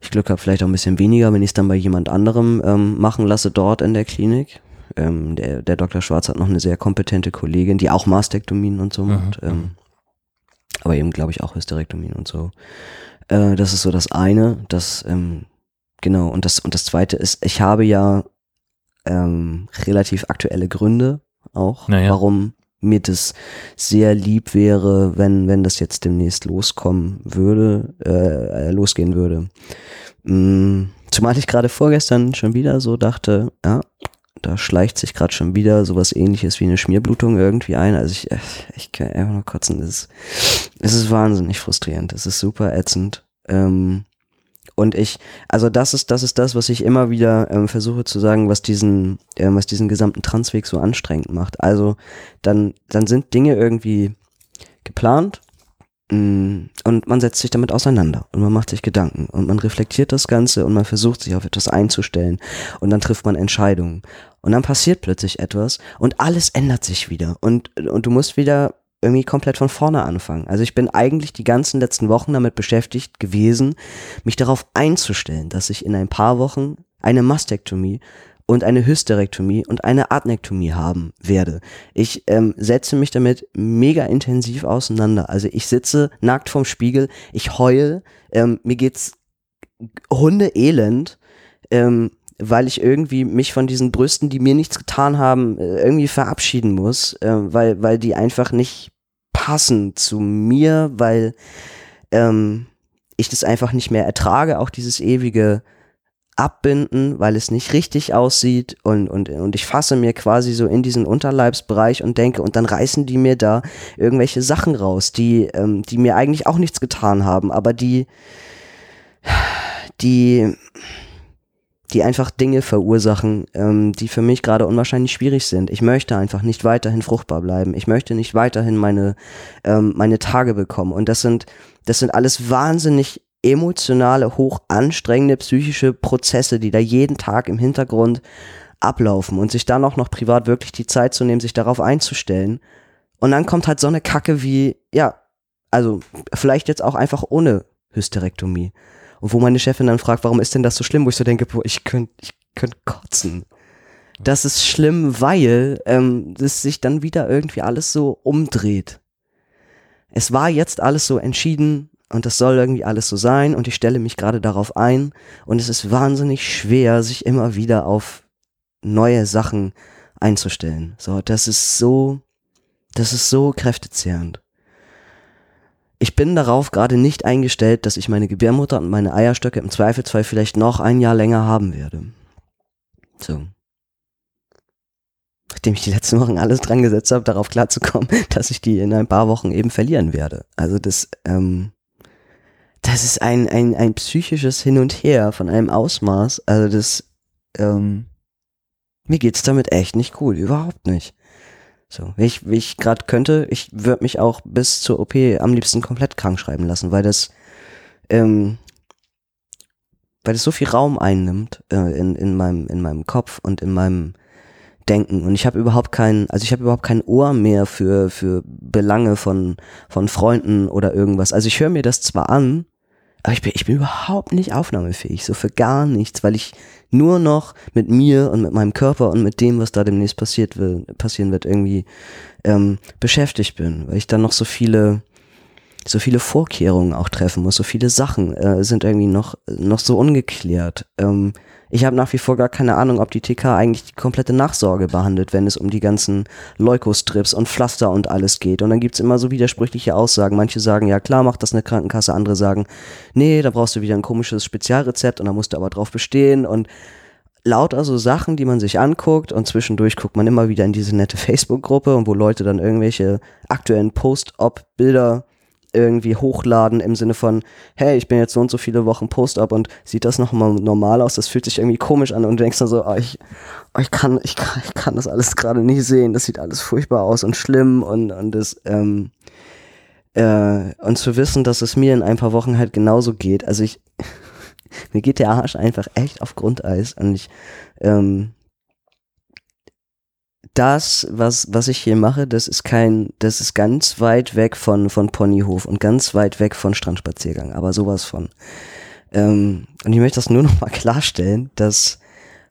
Ich Glück habe vielleicht auch ein bisschen weniger, wenn ich es dann bei jemand anderem ähm, machen lasse dort in der Klinik. Ähm, der, der Dr. Schwarz hat noch eine sehr kompetente Kollegin, die auch Mastektomien und so Mhm, macht. Ähm, aber eben, glaube ich, auch Hysterektomien und so. Äh, das ist so das eine. Das, ähm, genau, und das, und das zweite ist, ich habe ja ähm, relativ aktuelle Gründe auch, Naja. warum mir das sehr lieb wäre, wenn, wenn das jetzt demnächst loskommen würde, äh, äh, losgehen würde. Mm, zumal ich gerade vorgestern schon wieder so dachte, ja, da schleicht sich gerade schon wieder sowas ähnliches wie eine Schmierblutung irgendwie ein. Also ich, äh, ich kann einfach nur kotzen. Es ist, es ist wahnsinnig frustrierend. Es ist super ätzend. Ähm, und ich, also das ist, das ist das, was ich immer wieder ähm, versuche zu sagen, was diesen, ähm, was diesen gesamten Transweg so anstrengend macht. Also dann, dann sind Dinge irgendwie geplant mm, und man setzt sich damit auseinander und man macht sich Gedanken und man reflektiert das Ganze und man versucht sich auf etwas einzustellen und dann trifft man Entscheidungen und dann passiert plötzlich etwas und alles ändert sich wieder und, und du musst wieder irgendwie komplett von vorne anfangen. Also ich bin eigentlich die ganzen letzten Wochen damit beschäftigt gewesen, mich darauf einzustellen, dass ich in ein paar Wochen eine Mastektomie und eine Hysterektomie und eine Adnektomie haben werde. Ich ähm, setze mich damit mega intensiv auseinander. Also ich sitze nackt vorm Spiegel, ich heul, ähm, mir geht's hundeelend, ähm, weil ich irgendwie mich von diesen Brüsten, die mir nichts getan haben, äh, irgendwie verabschieden muss, äh, weil, weil die einfach nicht passen zu mir, weil ähm, ich das einfach nicht mehr ertrage, auch dieses ewige Abbinden, weil es nicht richtig aussieht und, und, und ich fasse mir quasi so in diesen Unterleibsbereich und denke, und dann reißen die mir da irgendwelche Sachen raus, die, ähm, die mir eigentlich auch nichts getan haben, aber die, die, die einfach Dinge verursachen, ähm, die für mich gerade unwahrscheinlich schwierig sind. Ich möchte einfach nicht weiterhin fruchtbar bleiben. Ich möchte nicht weiterhin meine, ähm, meine Tage bekommen. Und das sind, das sind alles wahnsinnig emotionale, hoch anstrengende psychische Prozesse, die da jeden Tag im Hintergrund ablaufen und sich dann auch noch privat wirklich die Zeit zu nehmen, sich darauf einzustellen. Und dann kommt halt so eine Kacke wie, ja, also vielleicht jetzt auch einfach ohne Hysterektomie. Und wo meine Chefin dann fragt, warum ist denn das so schlimm, wo ich so denke, boah, ich könnte ich könnt kotzen. Das ist schlimm, weil ähm, das sich dann wieder irgendwie alles so umdreht. Es war jetzt alles so entschieden und das soll irgendwie alles so sein und ich stelle mich gerade darauf ein und es ist wahnsinnig schwer, sich immer wieder auf neue Sachen einzustellen. So, das ist so, das ist so kräftezehrend ich bin darauf gerade nicht eingestellt, dass ich meine Gebärmutter und meine Eierstöcke im Zweifelsfall vielleicht noch ein Jahr länger haben werde. So. Nachdem ich die letzten Wochen alles dran gesetzt habe, darauf klarzukommen, <laughs> dass ich die in ein paar Wochen eben verlieren werde. Also das, ähm, das ist ein, ein, ein psychisches Hin und Her von einem Ausmaß. Also das, ähm, mir geht's damit echt nicht gut, überhaupt nicht. So, wie ich, wie ich gerade könnte, ich würde mich auch bis zur OP am liebsten komplett krank schreiben lassen, weil das, ähm, weil das so viel Raum einnimmt äh, in, in, meinem, in meinem Kopf und in meinem Denken. Und ich habe überhaupt kein, also ich habe überhaupt kein Ohr mehr für, für Belange von, von Freunden oder irgendwas. Also ich höre mir das zwar an, aber ich bin, ich bin überhaupt nicht aufnahmefähig, so für gar nichts, weil ich nur noch mit mir und mit meinem Körper und mit dem, was da demnächst passiert will, passieren wird, irgendwie ähm, beschäftigt bin, weil ich dann noch so viele so viele Vorkehrungen auch treffen muss, so viele Sachen äh, sind irgendwie noch noch so ungeklärt. Ähm, ich habe nach wie vor gar keine Ahnung, ob die TK eigentlich die komplette Nachsorge behandelt, wenn es um die ganzen Leukostrips und Pflaster und alles geht. Und dann gibt's immer so widersprüchliche Aussagen. Manche sagen, ja klar, macht das eine Krankenkasse. Andere sagen, nee, da brauchst du wieder ein komisches Spezialrezept und da musst du aber drauf bestehen. Und lauter so Sachen, die man sich anguckt und zwischendurch guckt man immer wieder in diese nette Facebook-Gruppe und wo Leute dann irgendwelche aktuellen Post-Op-Bilder irgendwie hochladen im Sinne von, hey, ich bin jetzt so und so viele Wochen Post-up und sieht das nochmal normal aus? Das fühlt sich irgendwie komisch an und du denkst dann so, oh, ich, oh, ich, kann, ich, kann, ich kann das alles gerade nicht sehen, das sieht alles furchtbar aus und schlimm und, und das, ähm, äh, und zu wissen, dass es mir in ein paar Wochen halt genauso geht, also ich, <laughs> mir geht der Arsch einfach echt auf Grundeis und ich, ähm, das, was, was ich hier mache, das ist kein, das ist ganz weit weg von, von Ponyhof und ganz weit weg von Strandspaziergang, aber sowas von. Ähm, und ich möchte das nur noch mal <laughs> klarstellen, dass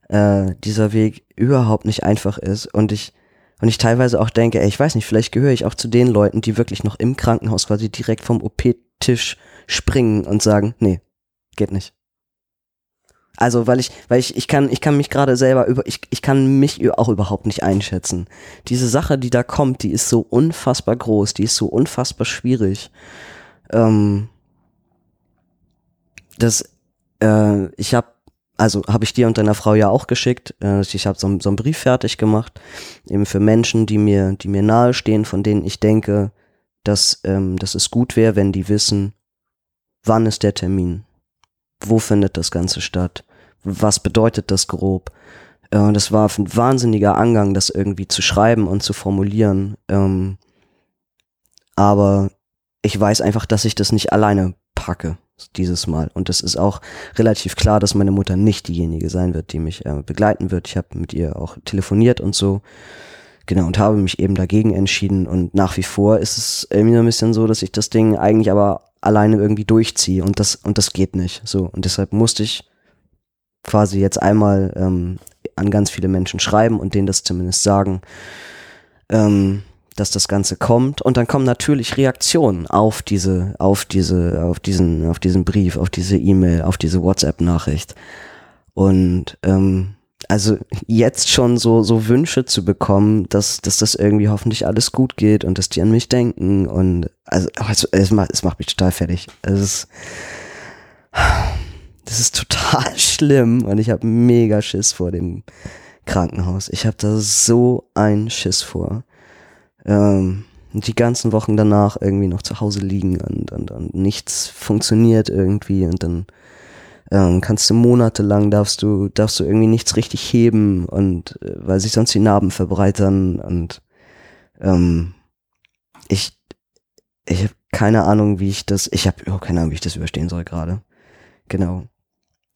äh, dieser Weg überhaupt nicht einfach ist und ich, und ich teilweise auch denke, ey, ich weiß nicht, vielleicht gehöre ich auch zu den Leuten, die wirklich noch im Krankenhaus quasi direkt vom OP-Tisch springen und sagen, nee, geht nicht. Also, weil ich, weil ich, ich kann, ich kann mich gerade selber über, ich, ich kann mich auch überhaupt nicht einschätzen. Diese Sache, die da kommt, die ist so unfassbar groß, die ist so unfassbar schwierig. Ähm, das, äh, ich habe, also habe ich dir und deiner Frau ja auch geschickt. Äh, ich habe so, so einen Brief fertig gemacht, eben für Menschen, die mir, die mir nahestehen, von denen ich denke, dass, ähm, dass es gut wäre, wenn die wissen, wann ist der Termin, wo findet das Ganze statt, was bedeutet das grob. Äh, das war ein wahnsinniger Angang, das irgendwie zu schreiben und zu formulieren. Ähm, aber ich weiß einfach, dass ich das nicht alleine packe dieses Mal. Und es ist auch relativ klar, dass meine Mutter nicht diejenige sein wird, die mich äh, begleiten wird. Ich habe mit ihr auch telefoniert und so. Genau, und habe mich eben dagegen entschieden. Und nach wie vor ist es irgendwie ein bisschen so, dass ich das Ding eigentlich aber alleine irgendwie durchziehe. Und das, und das geht nicht. So. Und deshalb musste ich quasi jetzt einmal ähm, an ganz viele Menschen schreiben und denen das zumindest sagen, ähm, dass das Ganze kommt. Und dann kommen natürlich Reaktionen auf diese, auf diese, auf diesen, auf diesen Brief, auf diese E-Mail, auf diese WhatsApp-Nachricht. Und ähm, also jetzt schon so, so Wünsche zu bekommen, dass, dass das irgendwie hoffentlich alles gut geht und dass die an mich denken und also, also es, macht, es macht mich total fertig. Es ist, das ist total <laughs> schlimm und ich habe mega Schiss vor dem Krankenhaus. Ich habe da so einen Schiss vor. Ähm, die ganzen Wochen danach irgendwie noch zu Hause liegen und, und, und nichts funktioniert irgendwie und dann ähm, kannst du monatelang darfst du, darfst du irgendwie nichts richtig heben und äh, weil sich sonst die Narben verbreitern und ähm, ich, ich habe keine Ahnung, wie ich das, ich habe oh, keine Ahnung, wie ich das überstehen soll gerade. Genau.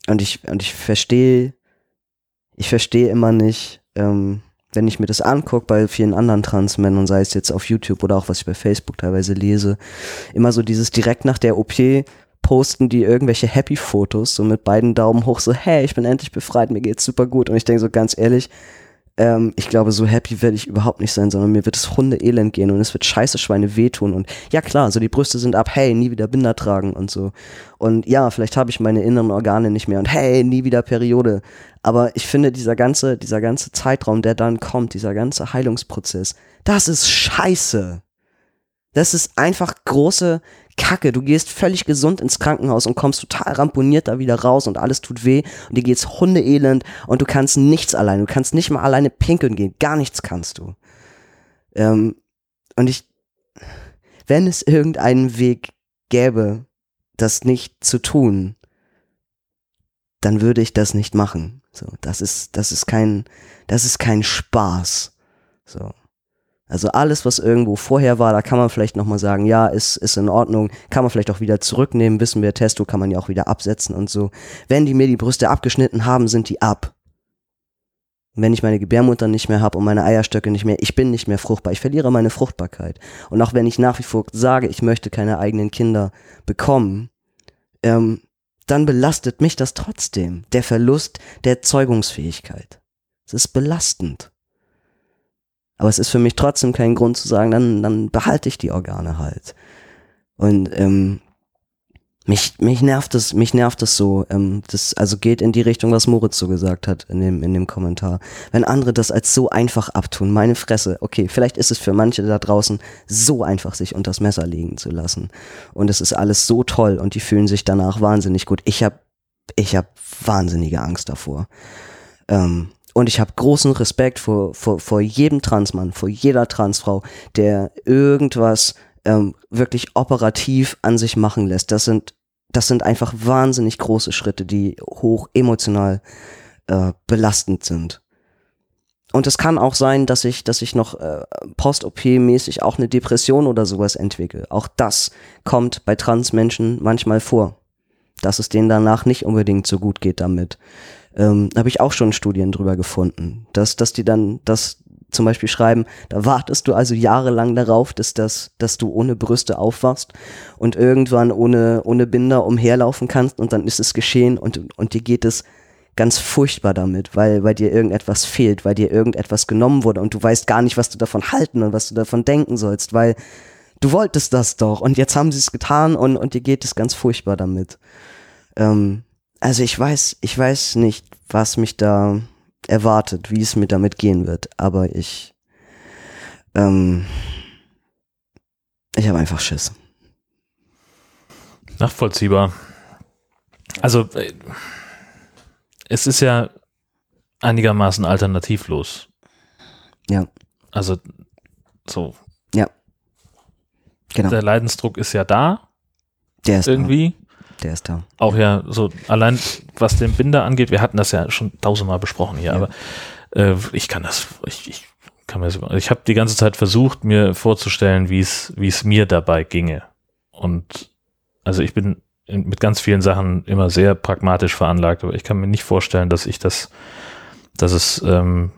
Und ich, und ich verstehe, ich verstehe immer nicht, ähm, wenn ich mir das angucke bei vielen anderen Transmännern, sei es jetzt auf YouTube oder auch was ich bei Facebook teilweise lese, immer so dieses direkt nach der OP posten die irgendwelche Happy-Fotos, so mit beiden Daumen hoch, so, hey, ich bin endlich befreit, mir geht's super gut. Und ich denke so ganz ehrlich, ähm, ich glaube, so happy werde ich überhaupt nicht sein, sondern mir wird es Hunde-Elend gehen und es wird scheiße Schweine wehtun. Und ja klar, so die Brüste sind ab, hey, nie wieder Binder tragen und so. Und ja, vielleicht habe ich meine inneren Organe nicht mehr und hey, nie wieder Periode. Aber ich finde, dieser ganze, dieser ganze Zeitraum, der dann kommt, dieser ganze Heilungsprozess, das ist scheiße. Das ist einfach große Kacke. Du gehst völlig gesund ins Krankenhaus und kommst total ramponiert da wieder raus und alles tut weh und dir geht's hundeelend und du kannst nichts allein. Du kannst nicht mal alleine pinkeln gehen. Gar nichts kannst du. Ähm, und ich, wenn es irgendeinen Weg gäbe, das nicht zu tun, dann würde ich das nicht machen. So, das ist, das ist kein, das ist kein Spaß. So. Also alles, was irgendwo vorher war, da kann man vielleicht nochmal sagen, ja, ist, ist in Ordnung, kann man vielleicht auch wieder zurücknehmen, wissen wir, Testo kann man ja auch wieder absetzen und so. Wenn die mir die Brüste abgeschnitten haben, sind die ab. Und wenn ich meine Gebärmutter nicht mehr habe und meine Eierstöcke nicht mehr, ich bin nicht mehr fruchtbar, ich verliere meine Fruchtbarkeit. Und auch wenn ich nach wie vor sage, ich möchte keine eigenen Kinder bekommen, ähm, dann belastet mich das trotzdem. Der Verlust der Zeugungsfähigkeit. Es ist belastend. Aber es ist für mich trotzdem kein Grund zu sagen, dann, dann behalte ich die Organe halt. Und ähm, mich, mich nervt das, mich nervt das so. Ähm, das also geht in die Richtung, was Moritz so gesagt hat in dem, in dem Kommentar. Wenn andere das als so einfach abtun, meine Fresse, okay, vielleicht ist es für manche da draußen so einfach, sich unters Messer legen zu lassen. Und es ist alles so toll und die fühlen sich danach wahnsinnig gut. Ich hab, ich hab wahnsinnige Angst davor. Ähm, und ich habe großen Respekt vor, vor, vor jedem Transmann, vor jeder Transfrau, der irgendwas ähm, wirklich operativ an sich machen lässt. Das sind, das sind einfach wahnsinnig große Schritte, die hoch emotional äh, belastend sind. Und es kann auch sein, dass ich, dass ich noch äh, post-OP-mäßig auch eine Depression oder sowas entwickle. Auch das kommt bei Transmenschen manchmal vor. Dass es denen danach nicht unbedingt so gut geht damit ähm, habe ich auch schon Studien drüber gefunden, dass, dass die dann das zum Beispiel schreiben, da wartest du also jahrelang darauf, dass, das, dass du ohne Brüste aufwachst und irgendwann ohne, ohne Binder umherlaufen kannst und dann ist es geschehen und, und dir geht es ganz furchtbar damit, weil, weil dir irgendetwas fehlt, weil dir irgendetwas genommen wurde und du weißt gar nicht, was du davon halten und was du davon denken sollst, weil du wolltest das doch und jetzt haben sie es getan und, und dir geht es ganz furchtbar damit. Ähm, also ich weiß, ich weiß nicht, was mich da erwartet, wie es mir damit gehen wird, aber ich, ähm, ich habe einfach Schiss. Nachvollziehbar. Also äh, es ist ja einigermaßen alternativlos. Ja. Also so. Ja. Genau. Der Leidensdruck ist ja da. Der ist irgendwie. Da. Der ist da. Auch ja, so allein was den Binder angeht, wir hatten das ja schon tausendmal besprochen hier, ja. aber äh, ich kann das, ich, ich kann mir das, ich habe die ganze Zeit versucht, mir vorzustellen, wie es, wie es mir dabei ginge. Und also ich bin in, mit ganz vielen Sachen immer sehr pragmatisch veranlagt, aber ich kann mir nicht vorstellen, dass ich das, dass es, ähm,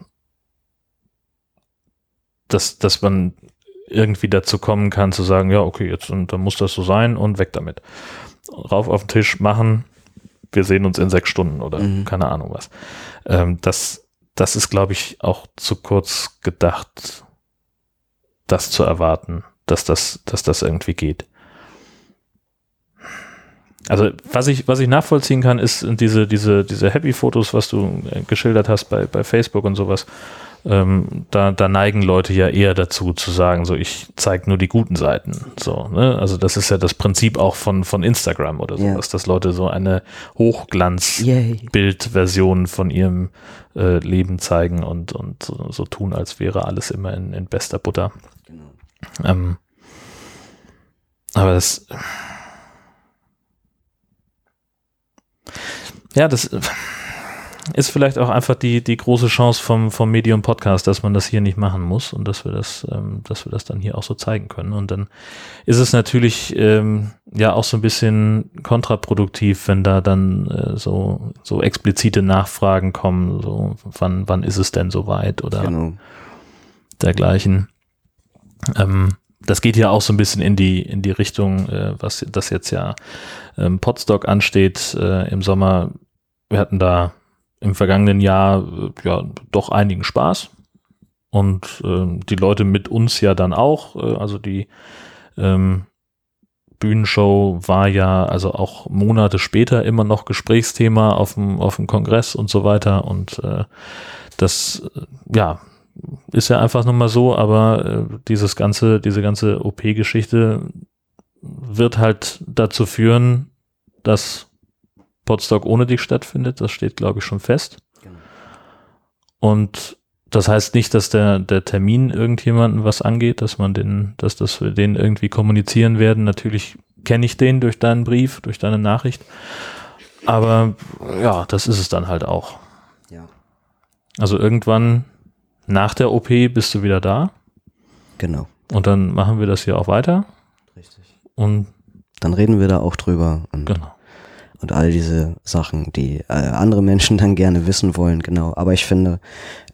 dass, dass man irgendwie dazu kommen kann zu sagen, ja, okay, jetzt und dann muss das so sein und weg damit rauf auf den Tisch machen, wir sehen uns in sechs Stunden oder mhm. keine Ahnung was. Ähm, das, das ist, glaube ich, auch zu kurz gedacht, das zu erwarten, dass das, dass das irgendwie geht. Also was ich, was ich nachvollziehen kann, ist diese, diese, diese Happy-Fotos, was du äh, geschildert hast bei, bei Facebook und sowas ähm, da, da neigen Leute ja eher dazu zu sagen, so ich zeige nur die guten Seiten. So, ne? Also das ist ja das Prinzip auch von, von Instagram oder so, yeah. dass Leute so eine Hochglanz-Bildversion von ihrem äh, Leben zeigen und, und so, so, tun, als wäre alles immer in, in bester Butter. Genau. Ähm, aber das ja, das ist vielleicht auch einfach die, die große Chance vom, vom Medium Podcast, dass man das hier nicht machen muss und dass wir das, ähm, dass wir das dann hier auch so zeigen können. Und dann ist es natürlich ähm, ja auch so ein bisschen kontraproduktiv, wenn da dann äh, so, so explizite Nachfragen kommen, so wann, wann ist es denn soweit oder Genau. dergleichen. Ähm, das geht ja auch so ein bisschen in die, in die Richtung, äh, was das jetzt ja ähm, Podstock ansteht äh, im Sommer. Wir hatten da im vergangenen Jahr äh, ja doch einigen Spaß und ähm, die Leute mit uns ja dann auch. Äh, also die ähm, Bühnenshow war ja also auch Monate später immer noch Gesprächsthema auf dem, auf dem Kongress und so weiter und äh, das äh, ja ist ja einfach nur mal so, aber äh, dieses ganze, diese ganze OP-Geschichte wird halt dazu führen, dass Potsdok ohne dich stattfindet. Das steht, glaube ich, schon fest. Genau. Und das heißt nicht, dass der, der Termin irgendjemanden was angeht, dass man den, dass das wir den irgendwie kommunizieren werden. Natürlich kenne ich den durch deinen Brief, durch deine Nachricht. Aber ja, das ist es dann halt auch. Ja. Also irgendwann nach der OP bist du wieder da Genau. und dann machen wir das hier auch weiter. Richtig. Und Dann reden wir da auch drüber genau. Und all diese Sachen, die äh, andere Menschen <laughs> dann gerne wissen wollen, genau. Aber ich finde,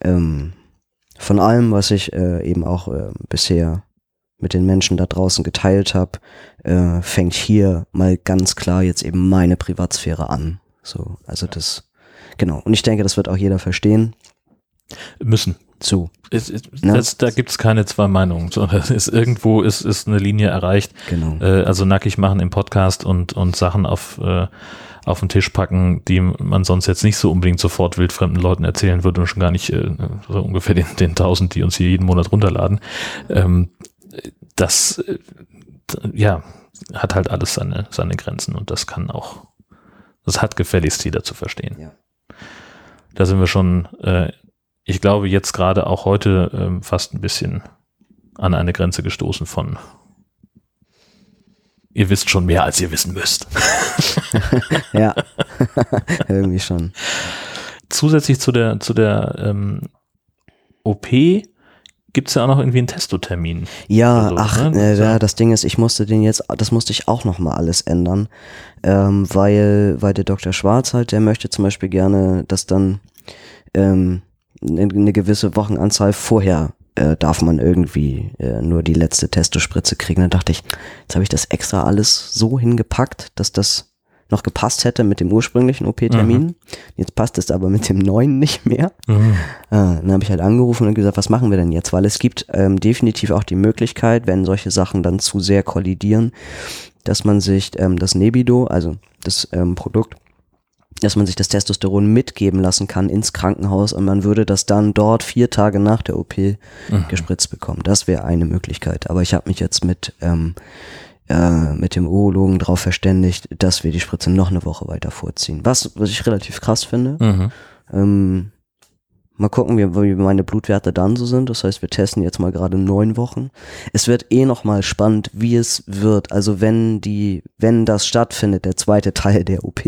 ähm, von allem, was ich äh, eben auch äh, bisher mit den Menschen da draußen geteilt habe, äh, fängt hier mal ganz klar jetzt eben meine Privatsphäre an. So, also das, genau. Und ich denke, das wird auch jeder verstehen. Müssen. So, Es, es, Ne? das, da gibt es keine zwei Meinungen, <laughs> sondern es ist irgendwo ist, ist eine Linie erreicht. genau. Äh, also nackig machen im Podcast und, und Sachen auf, äh, auf den Tisch packen, die man sonst jetzt nicht so unbedingt sofort wildfremden Leuten erzählen würde und schon gar nicht äh, so ungefähr den, den 1000, die uns hier jeden Monat runterladen. Ähm, das, äh, ja, hat halt alles seine, seine Grenzen und das kann auch, das hat gefälligst jeder zu verstehen. Ja. Da sind wir schon, äh, ich glaube, jetzt gerade auch heute ähm, fast ein bisschen an eine Grenze gestoßen von ihr wisst schon mehr, als ihr wissen müsst. <laughs> Ja, <laughs> irgendwie schon. Zusätzlich zu der, zu der ähm, OP gibt es ja auch noch irgendwie einen Testotermin. Ja, Also, ach, ne, äh, so. ja, das Ding ist, ich musste den jetzt, das musste ich auch noch mal alles ändern, ähm, weil, weil der Dr. Schwarz halt, der möchte zum Beispiel gerne, dass dann ähm, eine, gewisse Wochenanzahl vorher äh, darf man irgendwie äh, nur die letzte Testospritze kriegen. Dann dachte ich, jetzt habe ich das extra alles so hingepackt, dass das noch gepasst hätte mit dem ursprünglichen OP-Termin. Jetzt passt es aber mit dem neuen nicht mehr. Ah, dann habe ich halt angerufen und gesagt, was machen wir denn jetzt? Weil es gibt ähm, definitiv auch die Möglichkeit, wenn solche Sachen dann zu sehr kollidieren, dass man sich ähm, das Nebido, also das ähm, Produkt, dass man sich das Testosteron mitgeben lassen kann ins Krankenhaus und man würde das dann dort vier Tage nach der OP gespritzt bekommen. Das wäre eine Möglichkeit. Aber ich habe mich jetzt mit ähm, äh, mit dem Urologen darauf verständigt, dass wir die Spritze noch eine Woche weiter vorziehen. Was, was ich relativ krass finde. Mhm. Ähm, mal gucken, wie, meine Blutwerte dann so sind. Das heißt, wir testen jetzt mal gerade neun Wochen. Es wird eh noch mal spannend, wie es wird. Also wenn die, wenn das stattfindet, der zweite Teil der OP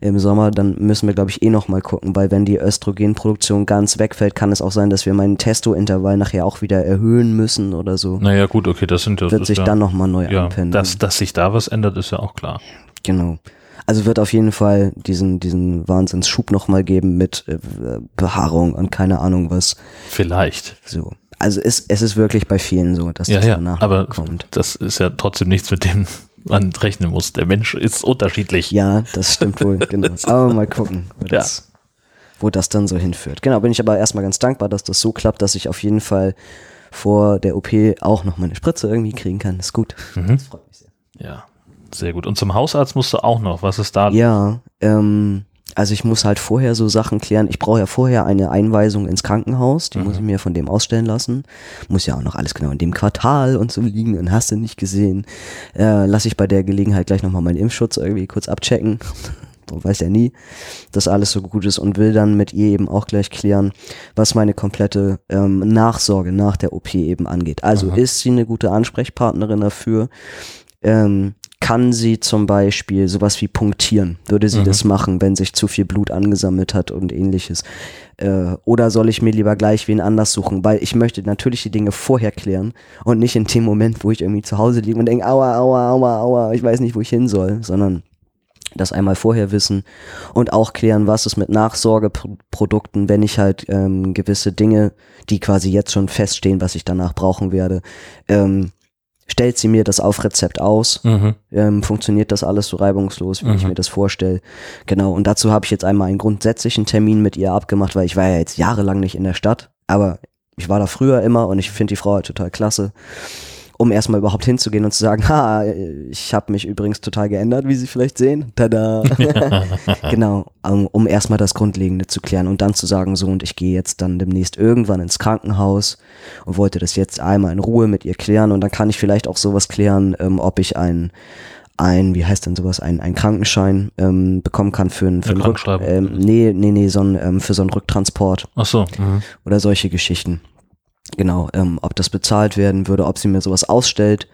im Sommer, dann müssen wir, glaube ich, eh noch mal gucken, weil wenn die Östrogenproduktion ganz wegfällt, kann es auch sein, dass wir meinen Testo-Intervall nachher auch wieder erhöhen müssen oder so. Naja, gut, okay, das sind ja. wird sich ja, dann noch mal neu ja, anpendeln. dass, dass sich da was ändert, ist ja auch klar. Genau. Also wird auf jeden Fall diesen, diesen Wahnsinnsschub nochmal geben mit äh, Behaarung und keine Ahnung was. Vielleicht. So. Also es, es ist wirklich bei vielen so, dass Ja, das ja, danach aber kommt. das ist ja trotzdem nichts, mit dem man rechnen muss. Der Mensch ist unterschiedlich. Ja, das stimmt wohl, genau. <laughs> Aber mal gucken, wo Ja. das, wo das dann so hinführt. Genau, bin ich aber erstmal ganz dankbar, dass das so klappt, dass ich auf jeden Fall vor der OP auch noch meine Spritze irgendwie kriegen kann. Ist gut. Mhm. Das freut mich sehr. Ja, sehr gut. Und zum Hausarzt musst du auch noch. Was ist da? Ja, ähm, also ich muss halt vorher so Sachen klären. Ich brauche ja vorher eine Einweisung ins Krankenhaus, die muss ich mir von dem ausstellen lassen. Muss ja auch noch alles genau in dem Quartal und so liegen und hast du nicht gesehen. Äh, lass ich bei der Gelegenheit gleich nochmal meinen Impfschutz irgendwie kurz abchecken. <laughs> Man weiß ja nie, dass alles so gut ist und will dann mit ihr eben auch gleich klären, was meine komplette ähm, Nachsorge nach der OP eben angeht. Also Aha. ist sie eine gute Ansprechpartnerin dafür? Ähm, kann sie zum Beispiel sowas wie punktieren? Würde sie Mhm. das machen, wenn sich zu viel Blut angesammelt hat und ähnliches? Äh, oder soll ich mir lieber gleich wen anders suchen? Weil ich möchte natürlich die Dinge vorher klären und nicht in dem Moment, wo ich irgendwie zu Hause liege und denke, aua, aua, aua, aua, ich weiß nicht, wo ich hin soll, sondern das einmal vorher wissen und auch klären, was ist mit Nachsorgeprodukten, wenn ich halt ähm, gewisse Dinge, die quasi jetzt schon feststehen, was ich danach brauchen werde, ähm, stellt sie mir das auf Rezept aus, Mhm. ähm, funktioniert das alles so reibungslos, wie ich Mhm. mir das vorstelle. Genau, und dazu habe ich jetzt einmal einen grundsätzlichen Termin mit ihr abgemacht, weil ich war ja jetzt jahrelang nicht in der Stadt, aber ich war da früher immer und ich finde die Frau halt total klasse, um erstmal überhaupt hinzugehen und zu sagen, <laughs> ha, ich habe mich übrigens total geändert, wie Sie vielleicht sehen. Tada. <laughs> genau, um, um erstmal das Grundlegende zu klären und dann zu sagen, so und ich gehe jetzt dann demnächst irgendwann ins Krankenhaus und wollte das jetzt einmal in Ruhe mit ihr klären und dann kann ich vielleicht auch sowas klären, ähm, ob ich ein ein, wie heißt denn sowas, ein, ein Krankenschein ähm, bekommen kann für, ein, für Eine einen Rück, ähm, nee, nee, nee, so ein, ähm, für so einen Rücktransport Ach so. Mhm. oder solche Geschichten. Genau, ähm, ob das bezahlt werden würde, ob sie mir sowas ausstellt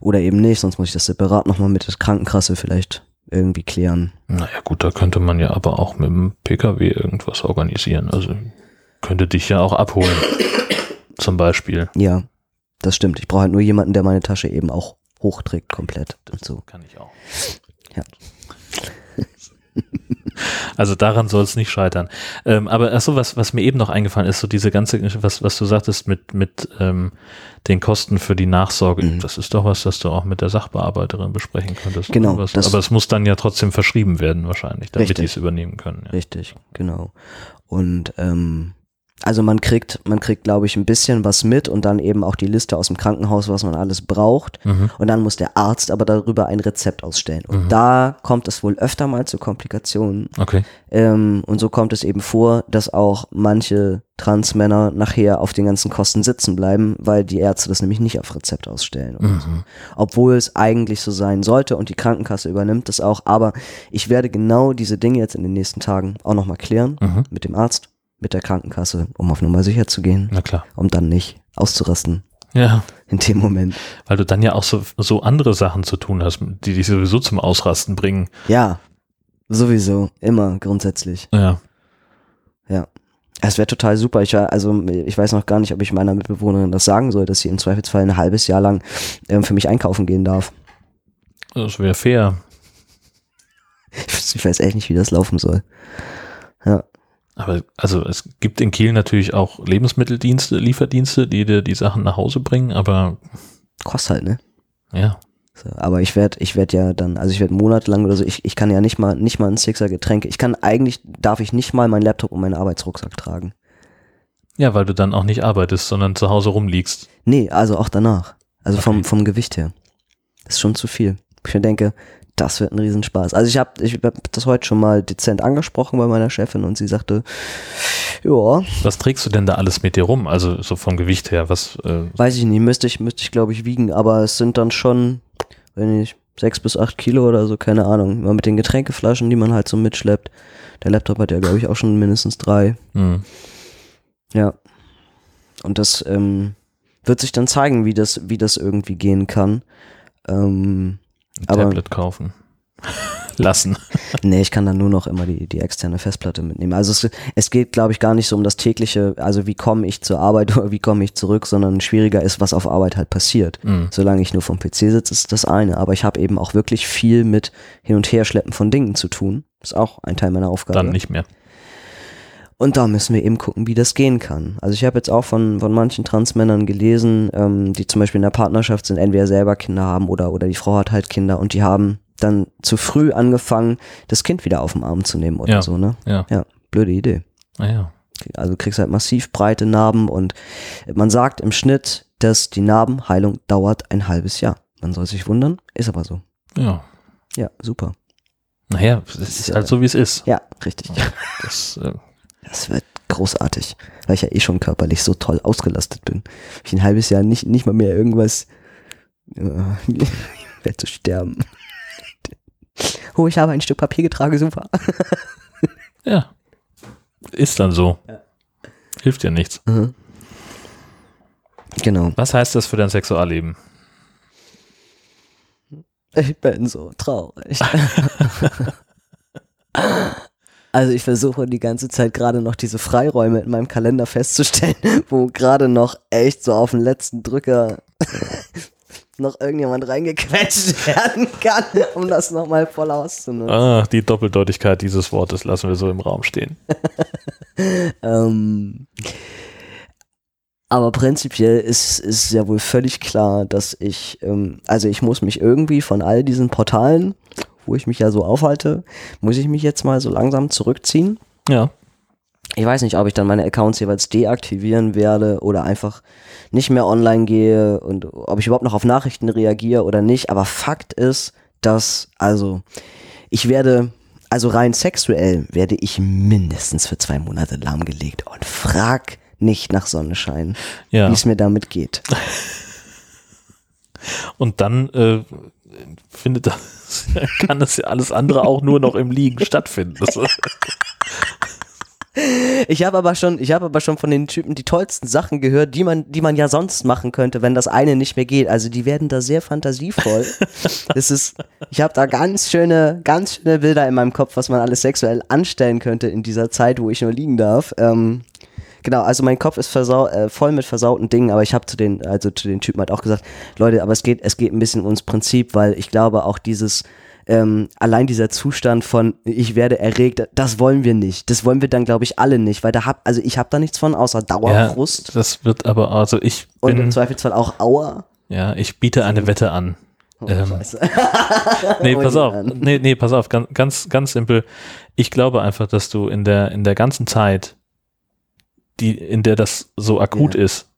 oder eben nicht, sonst muss ich das separat nochmal mit der Krankenkasse vielleicht irgendwie klären. Naja gut, da könnte man ja aber auch mit dem Pkw irgendwas organisieren. Also könnte dich ja auch abholen. <coughs> Zum Beispiel. Ja, das stimmt. Ich brauche halt nur jemanden, der meine Tasche eben auch hochträgt komplett und so. Kann ich auch. Ja. <laughs> Also daran soll es nicht scheitern. Ähm, aber achso, was, was mir eben noch eingefallen ist, so diese ganze, was, was du sagtest mit, mit ähm, den Kosten für die Nachsorge, Mhm. das ist doch was, das du auch mit der Sachbearbeiterin besprechen könntest. Genau, das- aber es muss dann ja trotzdem verschrieben werden wahrscheinlich, damit die es übernehmen können. Ja. Richtig, genau. Und ähm, also man kriegt, man kriegt, glaube ich, ein bisschen was mit und dann eben auch die Liste aus dem Krankenhaus, was man alles braucht. Mhm. Und dann muss der Arzt aber darüber ein Rezept ausstellen. Und Mhm. da kommt es wohl öfter mal zu Komplikationen. Okay. Ähm, und so kommt es eben vor, dass auch manche Transmänner nachher auf den ganzen Kosten sitzen bleiben, weil die Ärzte das nämlich nicht auf Rezept ausstellen. Mhm. obwohl es eigentlich so sein sollte und die Krankenkasse übernimmt das auch. Aber ich werde genau diese Dinge jetzt in den nächsten Tagen auch nochmal klären Mhm. mit dem Arzt, mit der Krankenkasse, um auf Nummer sicher zu gehen, Na klar. um dann nicht auszurasten Ja, in dem Moment. weil du dann ja auch so, so andere Sachen zu tun hast, die dich sowieso zum Ausrasten bringen. Ja, sowieso, immer grundsätzlich. Ja. Es wäre total super. Ich also ich weiß noch gar nicht, ob ich meiner Mitbewohnerin das sagen soll, dass sie im Zweifelsfall ein halbes Jahr lang ähm, für mich einkaufen gehen darf. Das wäre fair. <laughs> Ich weiß echt nicht, wie das laufen soll. Ja, Aber also es gibt in Kiel natürlich auch Lebensmitteldienste, Lieferdienste, die dir die Sachen nach Hause bringen, aber kostet halt, ne? ja. So, aber ich werde, ich werde ja dann, also ich werde monatelang oder so, ich, ich kann ja nicht mal, nicht mal ein Sixer Getränke. Ich kann eigentlich, darf ich nicht mal meinen Laptop und meinen Arbeitsrucksack tragen. Ja, weil du dann auch nicht arbeitest, sondern zu Hause rumliegst. Nee, also auch danach. Also vom, Okay. vom Gewicht her. Das ist schon zu viel. Ich denke, das wird ein Riesenspaß. Also ich habe ich hab das heute schon mal dezent angesprochen bei meiner Chefin und sie sagte, ja, Was trägst du denn da alles mit dir rum? Also so vom Gewicht her, was äh, weiß ich nicht, müsste ich, müsste ich glaube ich wiegen, aber es sind dann schon, wenn ich sechs bis acht Kilo oder so, keine Ahnung. Immer mit den Getränkeflaschen, die man halt so mitschleppt. Der Laptop hat ja glaube ich auch schon mindestens drei. hm, Ja. Und das ähm, wird sich dann zeigen, wie das, wie das irgendwie gehen kann. Ähm, ein Aber- Tablet kaufen. <laughs> Lassen. nee, ich kann dann nur noch immer die, die externe Festplatte mitnehmen. Also es, es geht, glaube ich, gar nicht so um das tägliche, also wie komme ich zur Arbeit <laughs> oder wie komme ich zurück, sondern schwieriger ist, was auf Arbeit halt passiert. Hm. Solange ich nur vom PC sitze, ist das eine. Aber ich habe eben auch wirklich viel mit Hin- und Herschleppen von Dingen zu tun. Ist auch ein Teil meiner Aufgabe. Dann nicht mehr. Und da müssen wir eben gucken, wie das gehen kann. Also ich habe jetzt auch von, von manchen Transmännern gelesen, ähm, die zum Beispiel in der Partnerschaft sind, entweder selber Kinder haben oder, oder die Frau hat halt Kinder und die haben dann zu früh angefangen, das Kind wieder auf den Arm zu nehmen oder Ja. so, ne? Ja. Ja, blöde Idee. Naja. Also du kriegst halt massiv breite Narben und man sagt im Schnitt, dass die Narbenheilung dauert ein halbes Jahr. Man soll sich wundern, ist aber so. Ja. Ja, super. Naja, es ist halt so, wie es ist. Ja, richtig. Das, äh, Das wird großartig, weil ich ja eh schon körperlich so toll ausgelastet bin. Ich ein halbes Jahr nicht, nicht mal mehr irgendwas äh, <laughs> werde zu sterben. <laughs> Oh, ich habe ein Stück Papier getragen, super. ja. Ist dann so. Hilft ja nichts. Mhm. Genau. Was heißt das für dein Sexualleben? Ich bin so traurig. <laughs> Also ich versuche die ganze Zeit gerade noch diese Freiräume in meinem Kalender festzustellen, <laughs> wo gerade noch echt so auf den letzten Drücker <laughs> noch irgendjemand reingequetscht werden kann, um das nochmal voll auszunutzen. Ah, die Doppeldeutigkeit dieses Wortes lassen wir so im Raum stehen. <laughs> Ähm, aber prinzipiell ist, ist ja wohl völlig klar, dass ich, ähm, also ich muss mich irgendwie von all diesen Portalen, wo ich mich ja so aufhalte, muss ich mich jetzt mal so langsam zurückziehen. Ja. Ich weiß nicht, ob ich dann meine Accounts jeweils deaktivieren werde oder einfach nicht mehr online gehe und ob ich überhaupt noch auf Nachrichten reagiere oder nicht. Aber Fakt ist, dass, also, ich werde, also rein sexuell werde ich mindestens für zwei Monate lahmgelegt und frag nicht nach Sonnenschein, Ja. wie es mir damit geht. <laughs> Und dann äh, findet das, <laughs> kann das ja alles andere auch nur noch im Liegen stattfinden. Ich habe aber schon, ich habe aber schon von den Typen die tollsten Sachen gehört, die man, die man ja sonst machen könnte, wenn das eine nicht mehr geht. Also die werden da sehr fantasievoll. <laughs> das ist, ich habe da ganz schöne, ganz schöne Bilder in meinem Kopf, was man alles sexuell anstellen könnte in dieser Zeit, wo ich nur liegen darf. Ähm, genau, also mein Kopf ist versau äh, voll mit versauten Dingen, aber ich habe zu den, also zu den Typen halt auch gesagt, Leute, aber es geht, es geht ein bisschen ums Prinzip, weil ich glaube auch dieses ähm, allein dieser Zustand von ich werde erregt, das wollen wir nicht. Das wollen wir dann, glaube ich, alle nicht, weil da hab, also ich habe da nichts von, außer ja, Dauerfrust das wird aber, also ich und im bin, Zweifelsfall auch Aua. ja, ich biete eine Wette an. Oh, Ähm. <laughs> Nee, Oh, pass auf. Nee, nee, pass auf, ganz, ganz, ganz simpel. Ich glaube einfach, dass du in der, in der ganzen Zeit, die, in der das so akut Ja. ist,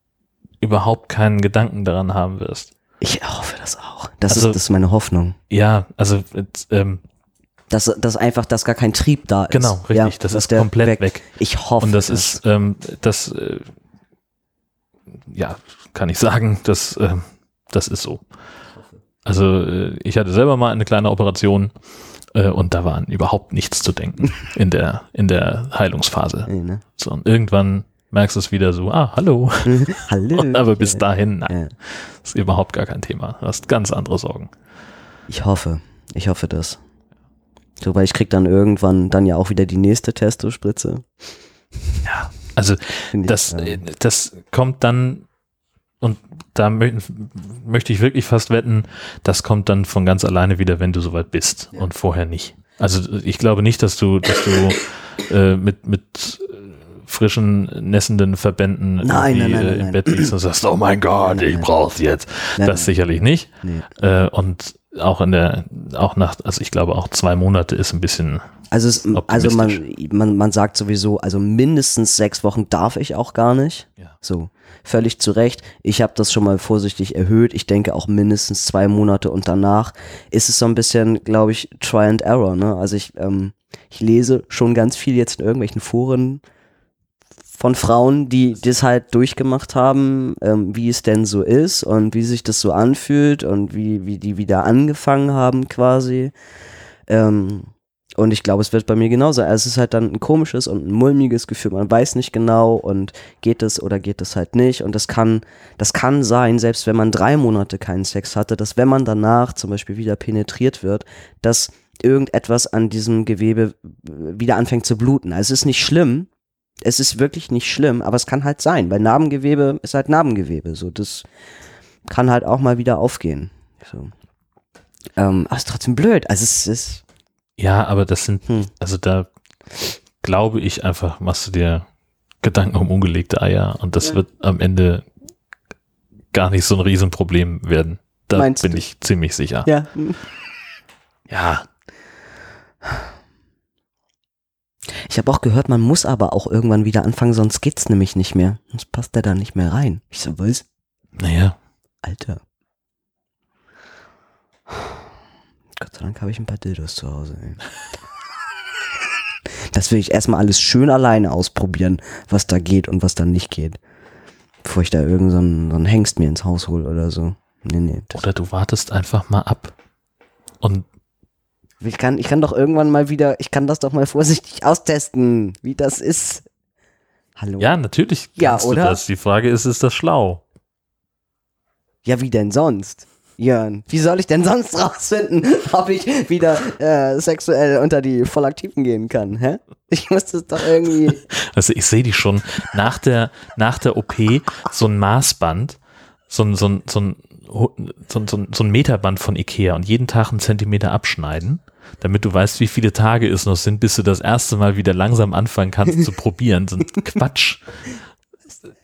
überhaupt keinen Gedanken daran haben wirst. Ich hoffe das auch. Das, Also- ist, das ist meine Hoffnung. Ja, also, ähm, Dass, dass einfach, dass gar kein Trieb da ist. Genau, richtig. Das dass ist komplett weg. Ich hoffe und das ist, ähm, das, äh, ja, kann ich sagen, das, ähm, das ist so. Also, äh, ich hatte selber mal eine kleine Operation, äh, und da war an überhaupt nichts zu denken in der, in der Heilungsphase. Nee, ne? So, und irgendwann merkst du es wieder so, ah, hallo. <laughs> Hallo. Und, <laughs> aber bis dahin, nein, Ja. ist überhaupt gar kein Thema. Du hast ganz andere Sorgen. Ich hoffe. Ich hoffe das. So, weil ich krieg dann irgendwann dann ja auch wieder die nächste Testospritze. Also, Find ich, das, äh, das kommt dann, und da mö möchte ich wirklich fast wetten, das kommt dann von ganz alleine wieder, wenn du soweit bist und vorher nicht. Also ich glaube nicht, dass du, dass du <laughs> äh, mit, mit äh, frischen, nässenden Verbänden Nein, nein, nein, äh, im. Bett liegst und sagst, oh mein Gott, ich brauch's jetzt. Das sicherlich nicht. Äh, und auch in der, auch nach, also ich glaube auch zwei Monate ist ein bisschen, Also, es, also man, man, man sagt sowieso, also mindestens sechs Wochen darf ich auch gar nicht. Ja. So, völlig zu Recht. Ich habe das schon mal vorsichtig erhöht. Ich denke auch mindestens zwei Monate und danach ist es so ein bisschen, glaube ich, Try and Error. Ne? Also ich, ähm, ich lese schon ganz viel jetzt in irgendwelchen Foren von Frauen, die das halt durchgemacht haben, ähm, wie es denn so ist und wie sich das so anfühlt und wie, wie die wieder angefangen haben quasi. Ähm, und ich glaube, es wird bei mir genauso. Also es ist halt dann ein komisches und ein mulmiges Gefühl. Man weiß nicht genau und geht es oder geht es halt nicht. Und das kann, das kann sein, selbst wenn man drei Monate keinen Sex hatte, dass wenn man danach zum Beispiel wieder penetriert wird, dass irgendetwas an diesem Gewebe wieder anfängt zu bluten. Also es ist nicht schlimm. Es ist wirklich nicht schlimm, aber es kann halt sein, weil Narbengewebe ist halt Narbengewebe. So, das kann halt auch mal wieder aufgehen. So. Ähm, aber es ist trotzdem blöd. Also es ist, ja, aber das sind, hm. also da glaube ich einfach, machst du dir Gedanken um ungelegte Eier und das Ja. wird am Ende gar nicht so ein Riesenproblem werden. Da Meinst bin du? ich ziemlich sicher. Ja. Ja, Ich habe auch gehört, man muss aber auch irgendwann wieder anfangen, sonst geht's nämlich nicht mehr. Sonst passt der da nicht mehr rein. Ich so, was? naja, Alter. Gott sei Dank habe ich ein paar Dildos zu Hause. Ey. Das will ich erstmal alles schön alleine ausprobieren, was da geht und was da nicht geht. Bevor ich da irgendeinen so einen- so einen Hengst mir ins Haus hole oder so. Nee, nee. Oder du wartest einfach mal ab. Und ich, kann, ich kann doch irgendwann mal wieder, ich kann das doch mal vorsichtig austesten, wie das ist. Hallo? ja, natürlich Ja, oder? du das. Die Frage ist, ist das schlau? Ja, wie denn sonst? Jörn. Wie soll ich denn sonst <laughs> rausfinden, ob ich wieder äh, sexuell unter die Vollaktiven gehen kann? Hä? Ich muss das doch irgendwie. <laughs> Also ich sehe dich schon nach der, nach der OP so ein Maßband, so ein, so ein, so ein, so so so ein Meterband von Ikea und jeden Tag einen Zentimeter abschneiden, damit du weißt, wie viele Tage es noch sind, bis du das erste Mal wieder langsam anfangen kannst zu <laughs> probieren. So ein Quatsch.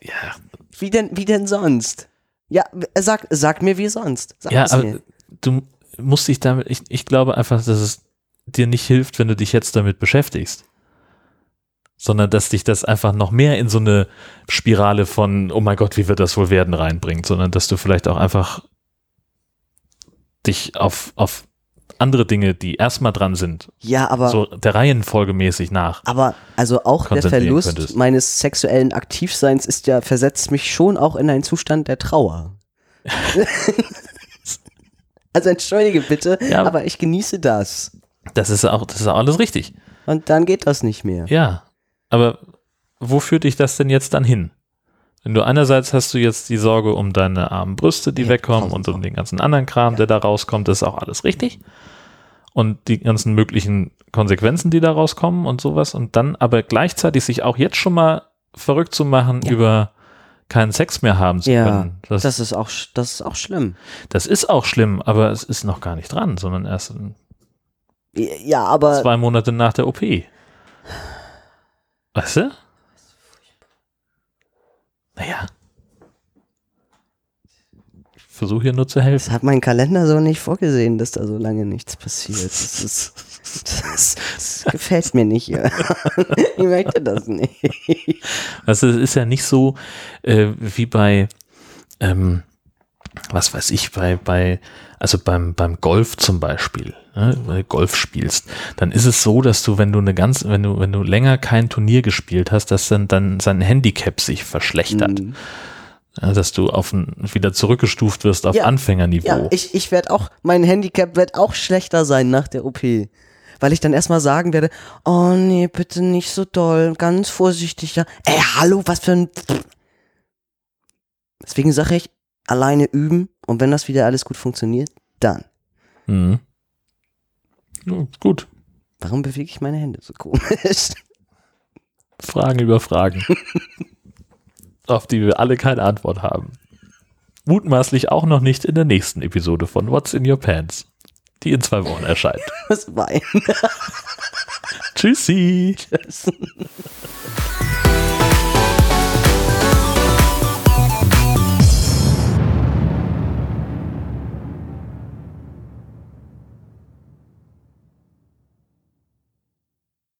Ja, Wie denn, wie denn sonst? Ja, sag, sag mir wie sonst. Sag ja aber mir. du musst dich damit, ich, ich glaube einfach, dass es dir nicht hilft, wenn du dich jetzt damit beschäftigst. Sondern dass dich das einfach noch mehr in so eine Spirale von, oh mein Gott, wie wird das wohl werden, reinbringt, sondern dass du vielleicht auch einfach dich auf, auf andere Dinge, die erstmal dran sind, Ja, aber, so der Reihenfolge mäßig nach. aber also auch der Verlust könntest. meines sexuellen Aktivseins ist ja, versetzt mich schon auch in einen Zustand der Trauer. <laughs> also entschuldige bitte, Ja. aber ich genieße das. Das ist auch, das ist auch alles richtig. Und dann geht das nicht mehr. Ja, aber wo führt dich das denn jetzt dann hin? Wenn du einerseits hast du jetzt die Sorge um deine armen Brüste, die Ja, wegkommen und um den ganzen anderen Kram, der da rauskommt, das ist auch alles richtig. Und die ganzen möglichen Konsequenzen, die da rauskommen und sowas. Und dann aber gleichzeitig sich auch jetzt schon mal verrückt zu machen Ja. über keinen Sex mehr haben zu Ja, können. Das, Das ist auch, das ist auch schlimm. das ist auch schlimm, aber es ist noch gar nicht dran, sondern erst Ja, aber zwei Monate nach der OP. Weißt du? Naja. Ich versuche hier nur zu helfen. das hat mein Kalender so nicht vorgesehen, dass da so lange nichts passiert. Das ist, <laughs> das, das gefällt mir nicht. Ja. <laughs> Ich möchte das nicht. Also es ist ja nicht so äh, wie bei, ähm, was weiß ich, bei, bei, also beim, beim Golf zum Beispiel, ne, wenn du Golf spielst, dann ist es so, dass du, wenn du eine ganz, wenn du, wenn du länger kein Turnier gespielt hast, dass dann, dann sein Handicap sich verschlechtert. Mhm. Ja, dass du auf ein, wieder zurückgestuft wirst auf Ja. Anfängerniveau. Ja, ich, ich werde auch, mein Handicap wird auch schlechter sein nach der OP. Weil ich dann erstmal sagen werde, oh nee, bitte nicht so doll, ganz vorsichtig. Ja. Ey, hallo, was für ein... Deswegen sage ich, alleine üben und wenn das wieder alles gut funktioniert, dann. Mhm. Ja, gut. Warum bewege ich meine Hände so komisch? <laughs> Fragen über Fragen, <laughs> auf die wir alle keine Antwort haben. Mutmaßlich auch noch nicht in der nächsten Episode von What's in Your Pants, die in zwei Wochen erscheint. <laughs> Was Wein. Tschüssi. Tschüss.